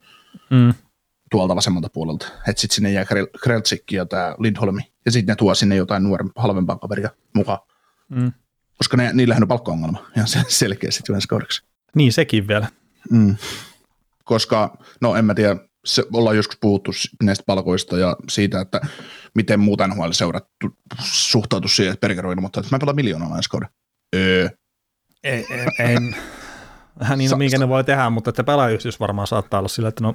Mm. Tuolta vasemmalta puolelta. Että sitten sinne jää Krel- Kreltsikki ja tämä Lindholmi, ja sitten ne tuo sinne jotain nuorempaa, halvempaa kaveria mukaan. Mm. Koska ne, niillähän on palkkaongelma ihan sel- *laughs* selkeä sitten ensi kaudeksi. Niin, sekin vielä. Mm. Koska, no en mä tiedä, se, ollaan joskus puhuttu näistä palkoista ja siitä, että miten muut NHL-seurat tu- suhtautu siihen, että Berger on ilmoittanut, että mä pelaan miljoonaa ensi kauden. Öö. Ei, ei, ei. Vähän niin, Sa- minkä ne voi tehdä, mutta että pelaajyhdistys varmaan saattaa olla sillä, että no,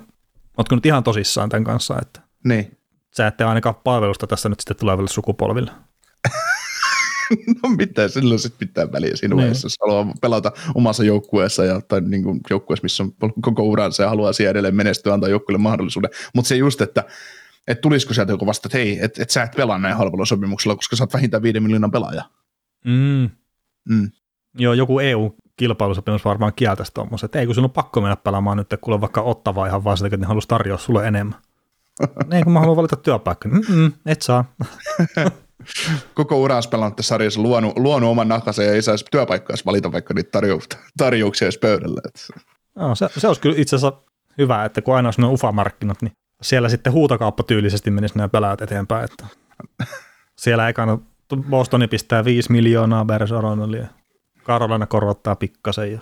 ootko nyt ihan tosissaan tämän kanssa, että Niin. sä ette ainakaan palvelusta tässä nyt sitten tuleville sukupolville. *laughs* No mitä, silloin sitten pitää väliä siinä Niin. jos haluaa pelata omassa joukkueessa ja, tai niin kuin joukkueessa, missä on koko uransa ja haluaa siellä edelleen menestyä, antaa joukkueelle mahdollisuuden. Mutta se just, että et tulisiko sieltä joku vasta, että hei, että et sä et pelaa näin halvalla sopimuksella, koska sä oot vähintään viiden miljoonan pelaaja. Mm. Mm. Joo, joku EU-kilpailusopimus varmaan kieltäisi tuommoisen, että ei kun sinun on pakko mennä pelaamaan nyt, kuule vaikka ottavaa ihan vaan sitä, että ne haluaisi tarjoa sulle enemmän. *laughs* ei kun mä haluan valita työpaikan. Mm-mm, et saa. *laughs* koko uransa pelannut tässä sarjassa, luonut, luonut oman nakansa ja ei saisi työpaikkaa valita vaikka niitä tarjou- tarjouksia edes pöydälle. No, se, se olisi kyllä itse asiassa hyvä, että kun aina on ufa-markkinat, niin siellä sitten huutokauppa tyylisesti menisi nämä pelaajat eteenpäin. Että *laughs* siellä ekana Bostoni pistää 5 miljoonaa Bergeronalle Carolina korottaa pikkasen ja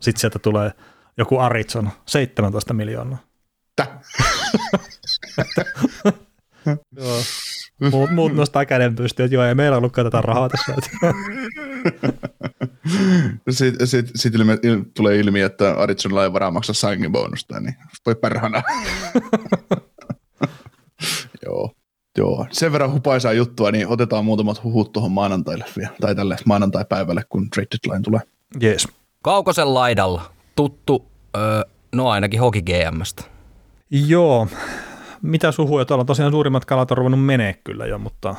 sitten sieltä tulee joku Arizona 17 miljoonaa. tä, *laughs* Joo. Muut, muut nostaa käden pystyyn, että joo, ei meillä ollutkaan tätä rahaa tässä. *laughs* Sitten sit, sit ilme, il, tulee ilmi, että Arizonalla ei varaa maksaa signing bonusta, niin voi perhana. *laughs* Joo. Sen verran hupaisaa juttua, niin otetaan muutamat huhut tuohon maanantaille vielä, tai tälle maanantai-päivälle, kun trade deadline tulee. Jees. Kaukosen laidalla. Tuttu, öö, no ainakin Hoki GMstä. Joo. Mitä suhuja? Tuolla tosiaan suurimmat kalat on ruvennut menee kyllä jo, mutta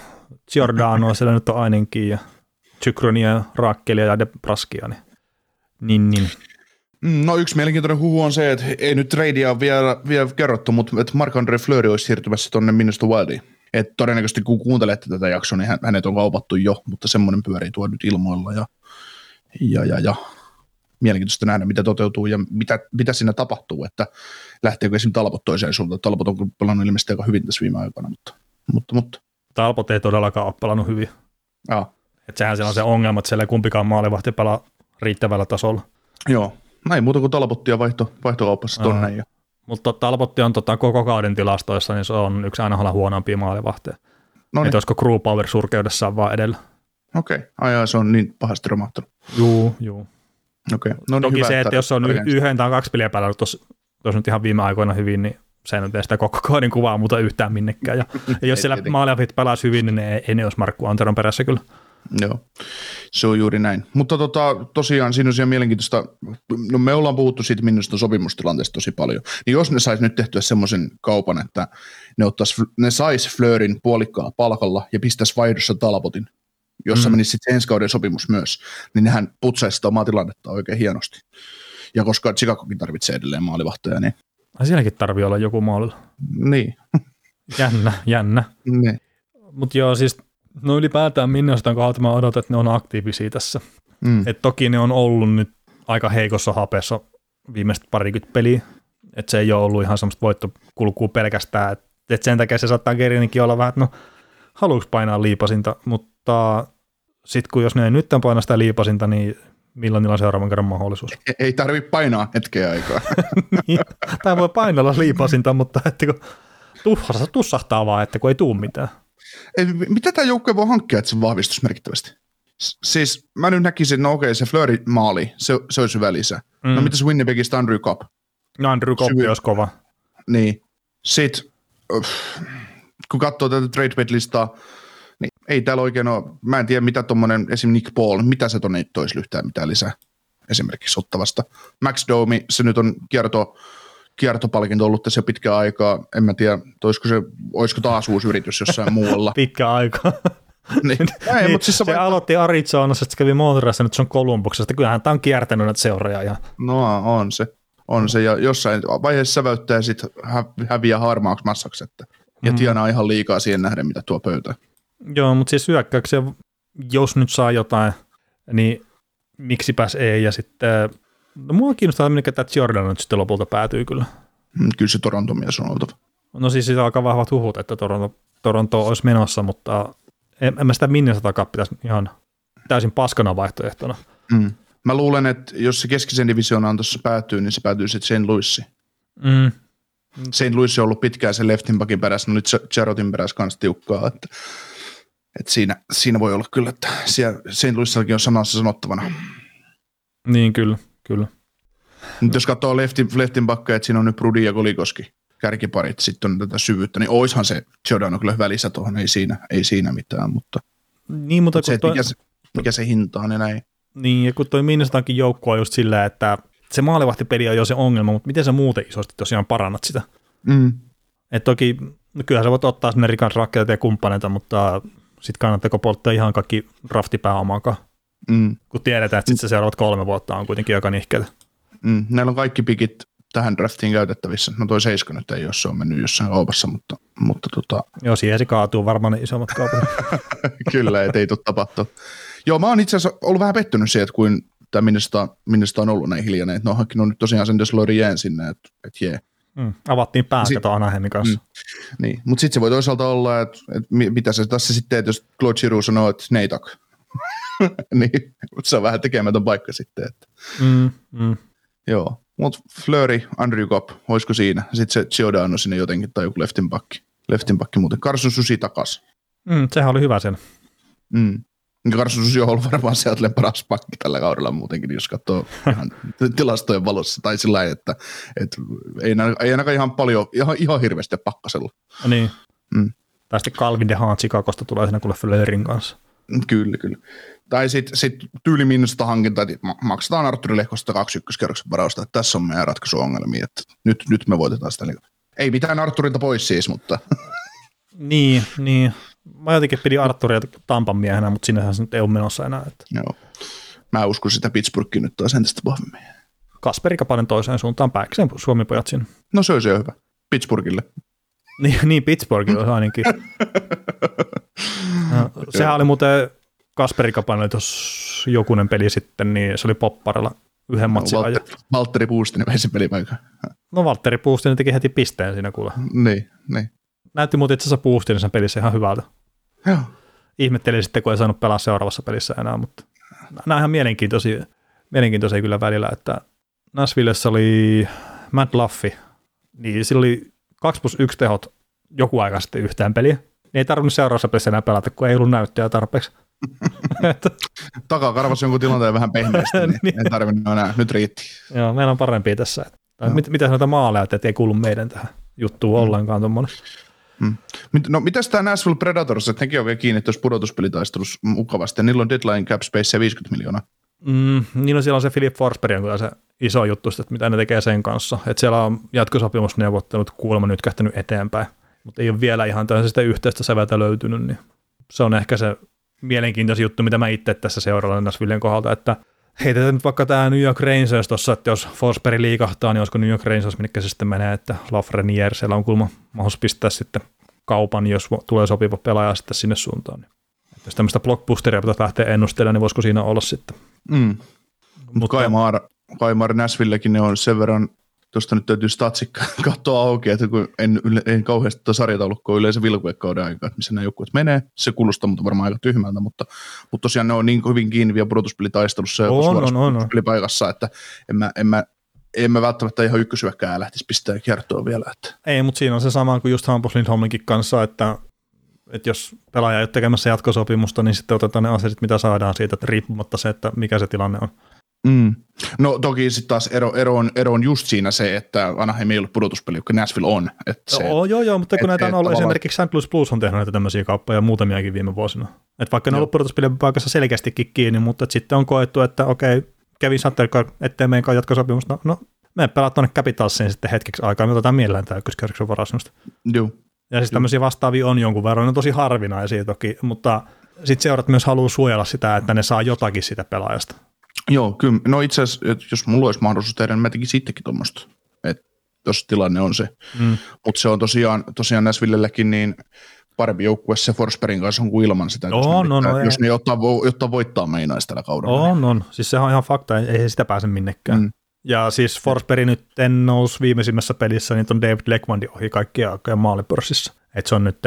Giordano siellä nyt on ainakin ja Chykronia, Raakkelia ja Debraskia. Niin, niin, niin. Mm, No yksi mielenkiintoinen huhu on se, että ei nyt tradea ole vielä, vielä kerrottu, mutta että Marc-André Fleury olisi siirtymässä tuonne Minnesota Wildiin. Et todennäköisesti kun kuuntelette tätä jaksoa, niin hän- hänet on kaupattu jo, mutta semmoinen pyörii tuo nyt ilmoilla ja, ja, ja, ja mielenkiintoista nähdä, mitä toteutuu ja mitä, mitä siinä tapahtuu, että lähteekö esimerkiksi Talbot toiseen suuntaan. Talbot on pelannut ilmeisesti aika hyvin tässä viime aikoina, mutta, mutta, mutta Talpot ei todellakaan ole pelannut hyvin. jaa, Et sehän siellä on se ongelma, että siellä ei kumpikaan maalivahti pelaa riittävällä tasolla. joo, näin muuta kuin Talbottia vaihto, vaihtokaupassa tonne. Ja, Mutta Talpotti on tota, koko kauden tilastoissa, niin se on yksi aina huonompia maalivahteja. no Niin. Että olisiko Crew Power surkeudessaan vaan edellä. okei, okay. ajaa se on niin pahasti romahtanut. Juu, juu. Okei, okay. no niin Toki hyvä, se, että jos on yhden tai kaksi peliä päällä tuossa nyt ihan viime aikoina hyvin, niin se ei tee sitä koko kauden kuvaa muuta yhtään minnekään. Ja, *laughs* ja jos siellä tietenkin. maalivahtit pelaisi hyvin, niin ei, ei ne olisi Markku Anteron perässä kyllä. Joo, se on juuri näin. Mutta tota, tosiaan siinä on siellä mielenkiintoista, no me ollaan puhuttu siitä minusta sopimustilanteesta tosi paljon, niin jos ne sais nyt tehtyä semmoisen kaupan, että ne, ottais, ne sais Fleurin puolikkaalla palkalla ja pistäisi vaihdossa Talbotin, jossa Mm. mm. menisi sitten ensi kauden sopimus myös, niin nehän putsaisi sitä omaa tilannetta oikein hienosti. Ja koska Chicagokin tarvitsee edelleen maalivahtoja, niin, Ai sielläkin tarvii olla joku maalilla. niin, Jännä, jännä. niin. Mutta joo, siis no ylipäätään Minnesotan kohdalta mä odotan, että ne on aktiivisia tässä. Mm. Et toki ne on ollut nyt aika heikossa hapessa viimeiset parikymmentä peliä. Että se ei ole ollut ihan semmoista voittokulkua pelkästään. Että et sen takia se saattaa Gerininkin olla vähän, että no haluuks painaa liipasinta, mutta sitten kun jos ne ei nyt paina sitä liipasinta, niin milloin niillä on seuraavan kerran mahdollisuus? E- *laughs* Ei tarvitse painaa hetkeä aikaa. *laughs* Niin, tai voi painella liipasinta, mutta että kun tussahtaa, tussahtaa vaan, että kun ei tuu mitään. Ei, mitä tämä joukkue voi hankkia, että se vahvistus merkittävästi? Siis mä nyt näkisin, no okei, se Fleury maali, se, se olisi hyvä lisä. Mm. No Mm. mitäs Winnipegistä Andrew Cup? No Andrew Syvy- olisi kova. Niin. Sitten, kun katsoo tätä trade listaa niin ei täällä oikein ole, mä en tiedä mitä tuommoinen esim. Nick Paul, mitä se tonne toisi lyhtää mitään lisää esimerkiksi ottavasta. Max Domi, se nyt on kierto, kiertopalkinto ollut tässä jo pitkään aikaa, en mä tiedä, olisiko se, olisiko taas uusi yritys jossain muualla. *laughs* Pitkä aika. *laughs* niin. *laughs* Ei, niin, mutta siis se, se aloitti Arizonassa, sitten kävi Montrealissa, nyt se on Kolumbuksesta. Kyllähän tämä on kiertänyt näitä seuraajia. Ja No on se. On se, ja jossain vaiheessa säväyttää ja sitten hä- häviää harmaaksi massaksi. Että. Ja mm. tienaa ihan liikaa siihen nähden, mitä tuo pöytä. Joo, mutta siis hyökkäyksiä, jos nyt saa jotain, niin miksipäs ei. Ja sitten, no mua kiinnostaa, minkä tämä Jordan nyt sitten lopulta päätyy kyllä. Mm, kyllä se Toronto mies on oltava. No siis siitä alkaa vahvat huhut, että Toronto, Toronto olisi menossa, mutta en, en mä sitä Minnesota pitäisi ihan täysin paskana vaihtoehtona. Mm. Mä luulen, että jos se keskisen divisioonan tuossa päätyy, niin se päätyy sitten St. Louisiin. Mm. St. Louis on ollut pitkään sen leftin pakin perässä, no nyt Jarotin perässä kanssa tiukkaa, että, että siinä, siinä, voi olla kyllä, että siellä St. Louisillakin on samassa sanottavana. Niin, kyllä, kyllä. Nyt jos katsoo leftin, leftin pakkeja, että siinä on nyt Brudi ja Kolikoski kärkiparit, sitten on tätä syvyyttä, niin oishan se Jordan on kyllä välissä tuohon, ei siinä, ei siinä mitään, mutta, niin, mutta mutta se, toi, mikä, se, mikä se hinta on ja näin. niin, ja kun toi Minnesotankin joukko on just sillä, että se maalivahtipeli on jo se ongelma, mutta miten sä muuten isosti tosiaan parannat sitä? Mm. Et toki, no kyllähän sä voit ottaa sinne rikans rakkeita ja kumppaneita, mutta sitten kannattako polttaa ihan kaikki draftipääomaakaan, Mm. kun tiedetään, että sit se seuraavat kolme vuotta on kuitenkin aika nihkeitä. Mm. Näillä on kaikki pikit tähän draftiin käytettävissä. No toi seiska nyt ei ole, se on mennyt jossain kaupassa, mutta, mutta tota, Joo, siihen se kaatuu varmaan ne isommat kaupat. *laughs* kyllä, et ei tule tapahtua. Joo, mä oon itse asiassa ollut vähän pettynyt siihen, että kuin tämä Minnesota, Minnesota on ollut näin hiljainen, että ne on hankkinut nyt tosiaan sen Deslorien sinne, että, että jee. mm. Avattiin pää, Si- kato Anaheimin kanssa. Mm. Niin, mutta sitten se voi toisaalta olla, että, että mi- mitä se tässä sitten teet, jos Claude Giroux sanoo, että neitak. *laughs* niin, mutta se on vähän tekemätön paikka sitten. Että. Mm. Mm. Joo, mutta Fleury, Andrew Copp, olisiko siinä? Sitten se Giordano sinne jotenkin, tai joku leftin pakki. Leftin pakki muuten. Carson Susi takas. Mm, sehän oli hyvä sen. Mm. Carson Susi on ollut varmaan Seattlen paras pakki tällä kaudella muutenkin, jos katsoo *laughs* ihan tilastojen valossa. Tai sillä lailla, että, että ei, ei ainakaan ihan paljon, ihan, ihan hirveästi pakkasella. Niin. Mm. Tai sitten Calvin de Haan Chicagosta tulee siinä kuule Fleurin kanssa. Kyllä, kyllä. Tai sitten sit tyyli minusta hankinta, että ma- maksetaan Arturi Lehkosta kaksi ykköskerroksen varausta, että tässä on meidän ratkaisuongelmia, että nyt, nyt me voitetaan sitä. Ei mitään Arturilta pois siis, mutta *laughs* Niin, niin. Mä jotenkin pidin Arturia Tampan miehenä, mutta sinnehän se nyt ei ole menossa enää. Että joo. Mä uskon sitä Pittsburghin nyt taas entistä vahvemmin. Kasperi Kapanen toiseen suuntaan päikseen Suomi-pojat sinne. No se olisi jo hyvä. Pittsburghille. Niin, niin Pittsburgh olisi ainakin. *laughs* No, sehän oli muuten Kasperi Kapanen tuossa jokunen peli sitten, niin se oli popparilla yhden matsin ajan. Valtteri, Valtteri Puustinen vei sen pelipaikan. No Valtteri Puustinen teki heti pisteen siinä kuule. Niin, niin. Näytti muuten itse asiassa Puustinen sen pelissä ihan hyvältä. Joo. Ihmettelin sitten, kun ei saanut pelaa seuraavassa pelissä enää, mutta nämä on ihan mielenkiintoisia, mielenkiintoisia kyllä välillä, että Nashvillessä oli Matt Laffi, niin sillä oli 2 plus 1 tehot joku aika sitten yhteen peliin. Niin ei tarvinnut seuraavassa pelissä enää pelata, kun ei ollut näyttöjä tarpeeksi. *laughs* Takakarvas jonkun tilanteen vähän pehmeästi, niin, *laughs* Niin. ei tarvinnut enää. Nyt riitti. joo, meillä on parempia tässä. Tai mit, mitä noita maaleja, että ei kuulu meidän tähän juttuun ollenkaan tuommoinen. Mit- No mitäs tämä Nashville Predators, että nekin on vielä kiinni tuossa pudotuspelitaistelussa mukavasti, ja niillä on deadline cap space 50 miljoonaa. Mm, niin on siellä on se Philip Forsberg on kyllä se iso juttu, sitten, että mitä ne tekee sen kanssa. Että siellä on jatkosopimusneuvottelut kuulemma nyt kähtänyt eteenpäin, mutta ei ole vielä ihan tällaisesta yhteistä säveltä löytynyt, niin se on ehkä se mielenkiintoisin juttu, mitä mä itse tässä seuraan Nashvillen kohdalta, että heitetään nyt vaikka tämä New York Rangers tuossa, että jos Forsberg liikahtaa, niin olisiko New York Rangers, minne se sitten menee, että Lafreniere, siellä on kulma mahdollisuus pistää sitten kaupan, jos tulee sopiva pelaaja sitten sinne suuntaan. Niin. Että Jos tämmöistä blockbusteria pitäisi lähteä ennustelemaan, niin voisiko siinä olla sitten? Mm. Mutta Kaimar, Kaimar Nashvillekin ne on sen verran, tuosta nyt täytyy statsikka *laughs* katsoa auki, että kun en, en kauheasti tuota sarjataulukkoa yleensä vilkuekauden aikaa, että missä nämä joukkueet menee. Se kuulostaa mutta varmaan aika tyhmältä, mutta, mutta tosiaan ne on niin hyvin kiinni vielä pudotuspelitaistelussa ja On, on, on, on. että en mä, en mä, en mä välttämättä ihan ykkösyökkää lähtisi pistää kiertoa vielä. Että. Ei, mutta siinä on se sama kuin just Hampus Lindholminkin kanssa, että, että jos pelaaja ei ole tekemässä jatkosopimusta, niin sitten otetaan ne asetit, mitä saadaan siitä, että riippumatta se, että mikä se tilanne on. Mm. No toki sitten taas ero, ero, on, ero on just siinä se, että Anaheim ei ole pudotuspeli, joka Nashville on. Että se, Joo, joo, joo, mutta kun et- näitä on ollut, tavallaan- esimerkiksi St. Louis Blues on tehnyt näitä tämmöisiä kauppoja muutamiakin viime vuosina. Et vaikka ne on ollut pudotuspelien paikassa selkeästikin kiinni, mutta et sitten on koettu, että okei, Kevin Sattergaard, ettei meidän jatkosopimus, no, no me pelaat tuonne Capitalsiin sitten hetkeksi aikaa, me otetaan mielellään tämä ykköskerroksen varaus sinusta. joo. Ja siis tämmöisiä vastaavia on jonkun verran, ne on tosi harvinaisia toki, mutta sitten seurat myös haluaa suojella sitä, että ne saa jotakin sitä pelaajasta. Joo, kyllä. No itse asiassa, jos mulla olisi mahdollisuus tehdä, niin mä tekisin sittenkin tuommoista. Jos tilanne on se. Mm. Mutta se on tosiaan, tosiaan Näsvillelläkin niin parempi joukkue se Forsbergin kanssa on kuin ilman sitä, jos, On, ne, on, on, jos ne ottaa, ottaa voittaa meinaisi tällä kaudella. On, on. Siis sehän on ihan fakta, ei ei sitä pääse minnekään. Mm. Ja siis Forsberg nyt nousi viimeisimmässä pelissä, niin on David Lekmandi ohi kaikkia aikoja maalipörssissä. Et se on nyt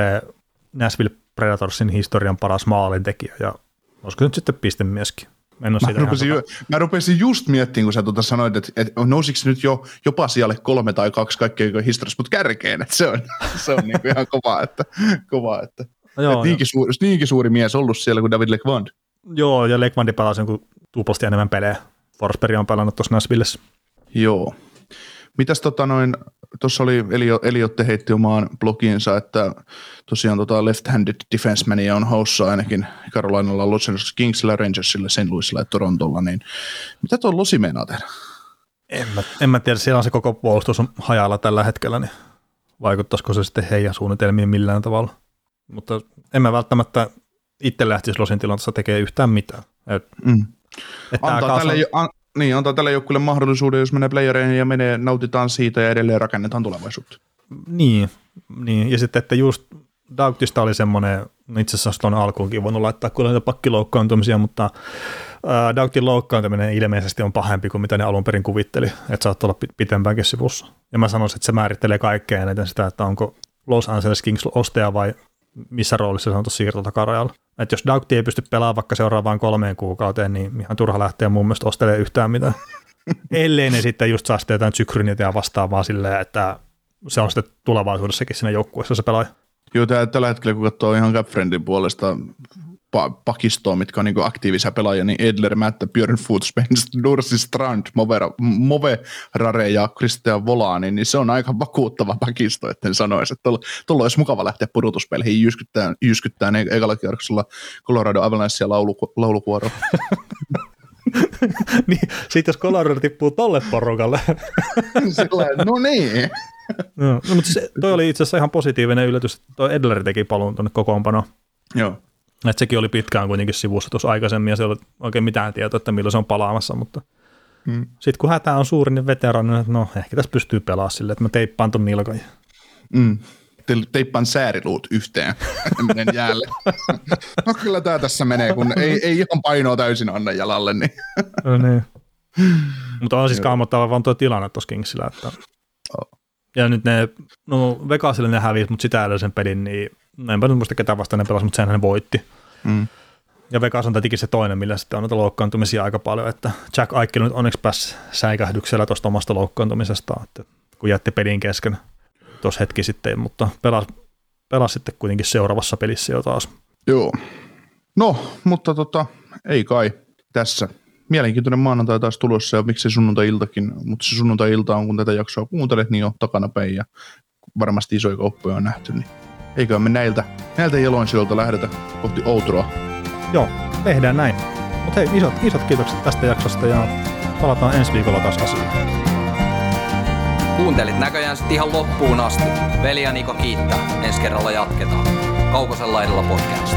Nashville Predatorsin historian paras maalintekijä ja olisiko nyt sitten pistemieskin. En Mä siitä ihan rupesin, ju, mä rupesin just miettimään, kun sä tuota sanoit, että, että nousiko nyt jo jopa sijalle kolme tai kaksi kaikkea historiassa, mutta kärkeen, että se on, se on niin kuin ihan kova, että, kova, että, No joo, että niinkin, suuri, niinkin suuri mies ollut siellä kuin David Lekvand. joo, ja Lekmandi pelasi jonkun tuplasti enemmän pelejä. Forsberg on pelannut tuossa Nashvillessä. Joo. Mitäs tota noin, tuossa oli Elio, Eliotte heitti omaan blogiinsa, että tosiaan tota left-handed defensemania on haussa ainakin Carolinalla, Los Angeles Kingsillä, Rangersilla, St. Louisilla ja Torontolla, niin mitä tuo Losi meinaa tehdä? En mä, en mä tiedä, siellä on se koko puolustus on hajalla tällä hetkellä, niin vaikuttaisiko se sitten heidän suunnitelmiin millään tavalla. Mutta en mä välttämättä itse lähtisi Losin tilanteessa tekemään yhtään mitään. Et, Mm. et Antaa tälle, an, niin, antaa tälle joukkueelle mahdollisuuden, jos menee playereihin ja menee, nautitaan siitä ja edelleen rakennetaan tulevaisuutta. Niin, niin, ja sitten, että just Daughtista oli semmoinen, no itse asiassa tuon alkuunkin voinut laittaa kyllä niitä pakkiloukkaantumisia, mutta ää, Daugtin loukkaantuminen ilmeisesti on pahempi kuin mitä ne alun perin kuvitteli, että saattaa olla pi- pitempäänkin sivussa. Ja mä sanoisin, että se määrittelee kaikkea eniten sitä, että onko Los Angeles Kings ostaja vai missä roolissa se on tuossa siirtotakarajalla. Että jos Daugti ei pysty pelaamaan vaikka seuraavaan kolmeen kuukauteen, niin ihan turha lähteä mun mielestä ostelemaan yhtään mitään. *laughs* Ellei ne sitten just saa sitten jotain sykryniä ja vastaavaa silleen, että se on sitten tulevaisuudessakin siinä joukkueessa se pelaaja. Joo, tää, tällä hetkellä kun katsoo ihan Capfriendin puolesta pa- pakistoa, mitkä on niin aktiivisia pelaajia, niin Edler, Mättä, Björn Foot, Spence, Dursi Strand, Movera, Move, Rare ja Christian Volani, niin se on aika vakuuttava pakisto, etten sanoisi, että tuolla, tuolla olisi mukava lähteä pudotuspeleihin jyskyttää, jyskyttää ne ekalla kierroksella Colorado Avalancea laulu, laulukuoroa. *laughs* niin, sitten jos Colorado tippuu tolle porukalle. *laughs* No niin. no, no, mutta se, toi oli itse asiassa ihan positiivinen yllätys, että toi Edler teki paluun tuonne kokoonpanoon. Joo. Että sekin oli pitkään kuitenkin sivussa tuossa aikaisemmin ja se ei ollut oikein mitään tietoa, että milloin se on palaamassa, mutta Mm. sitten kun hätä on suuri, niin veteraani, että no ehkä tässä pystyy pelaamaan silleen, että mä teippaan ton nilkan. Mm. Te- Teippaan sääriluut yhteen menen jäälle. no kyllä tämä tässä menee, kun ei, ei ihan painoa täysin anna jalalle. Niin. No niin. Mutta on siis kammottava vaan tuo tilanne tuossa Kingsillä. Että... Ja nyt ne, no Vegasille ne hävisi, mutta sitä edellisen pelin, niin no enpä nyt muista ketä vastaan ne pelasi, mutta senhän ne voitti. Mm. Ja Vegas on tietenkin se toinen, millä sitten on noita loukkaantumisia aika paljon, että Jack Eichel nyt onneksi pääsi säikähdyksellä tuosta omasta loukkaantumisestaan, että kun jätti pelin kesken tuossa hetki sitten, mutta pelasi, pelasi sitten kuitenkin seuraavassa pelissä jo taas. Joo. No, mutta tota, ei kai tässä. Mielenkiintoinen maanantai taas tulossa ja miksi sunnuntai-iltakin, mutta se sunnuntai-ilta on, kun tätä jaksoa kuuntelet, niin on takana päin ja varmasti isoja kauppoja on nähty, niin eiköhän me näiltä, näiltä jeloinsijoilta lähdetä kohti outroa. Joo, tehdään näin. Mutta hei, isot, isot kiitokset tästä jaksosta ja palataan ensi viikolla taas asiaan. Kuuntelit näköjään sitten ihan loppuun asti. Veli ja Niko kiittää. Ensi kerralla jatketaan. Kaukosella edellä podcast.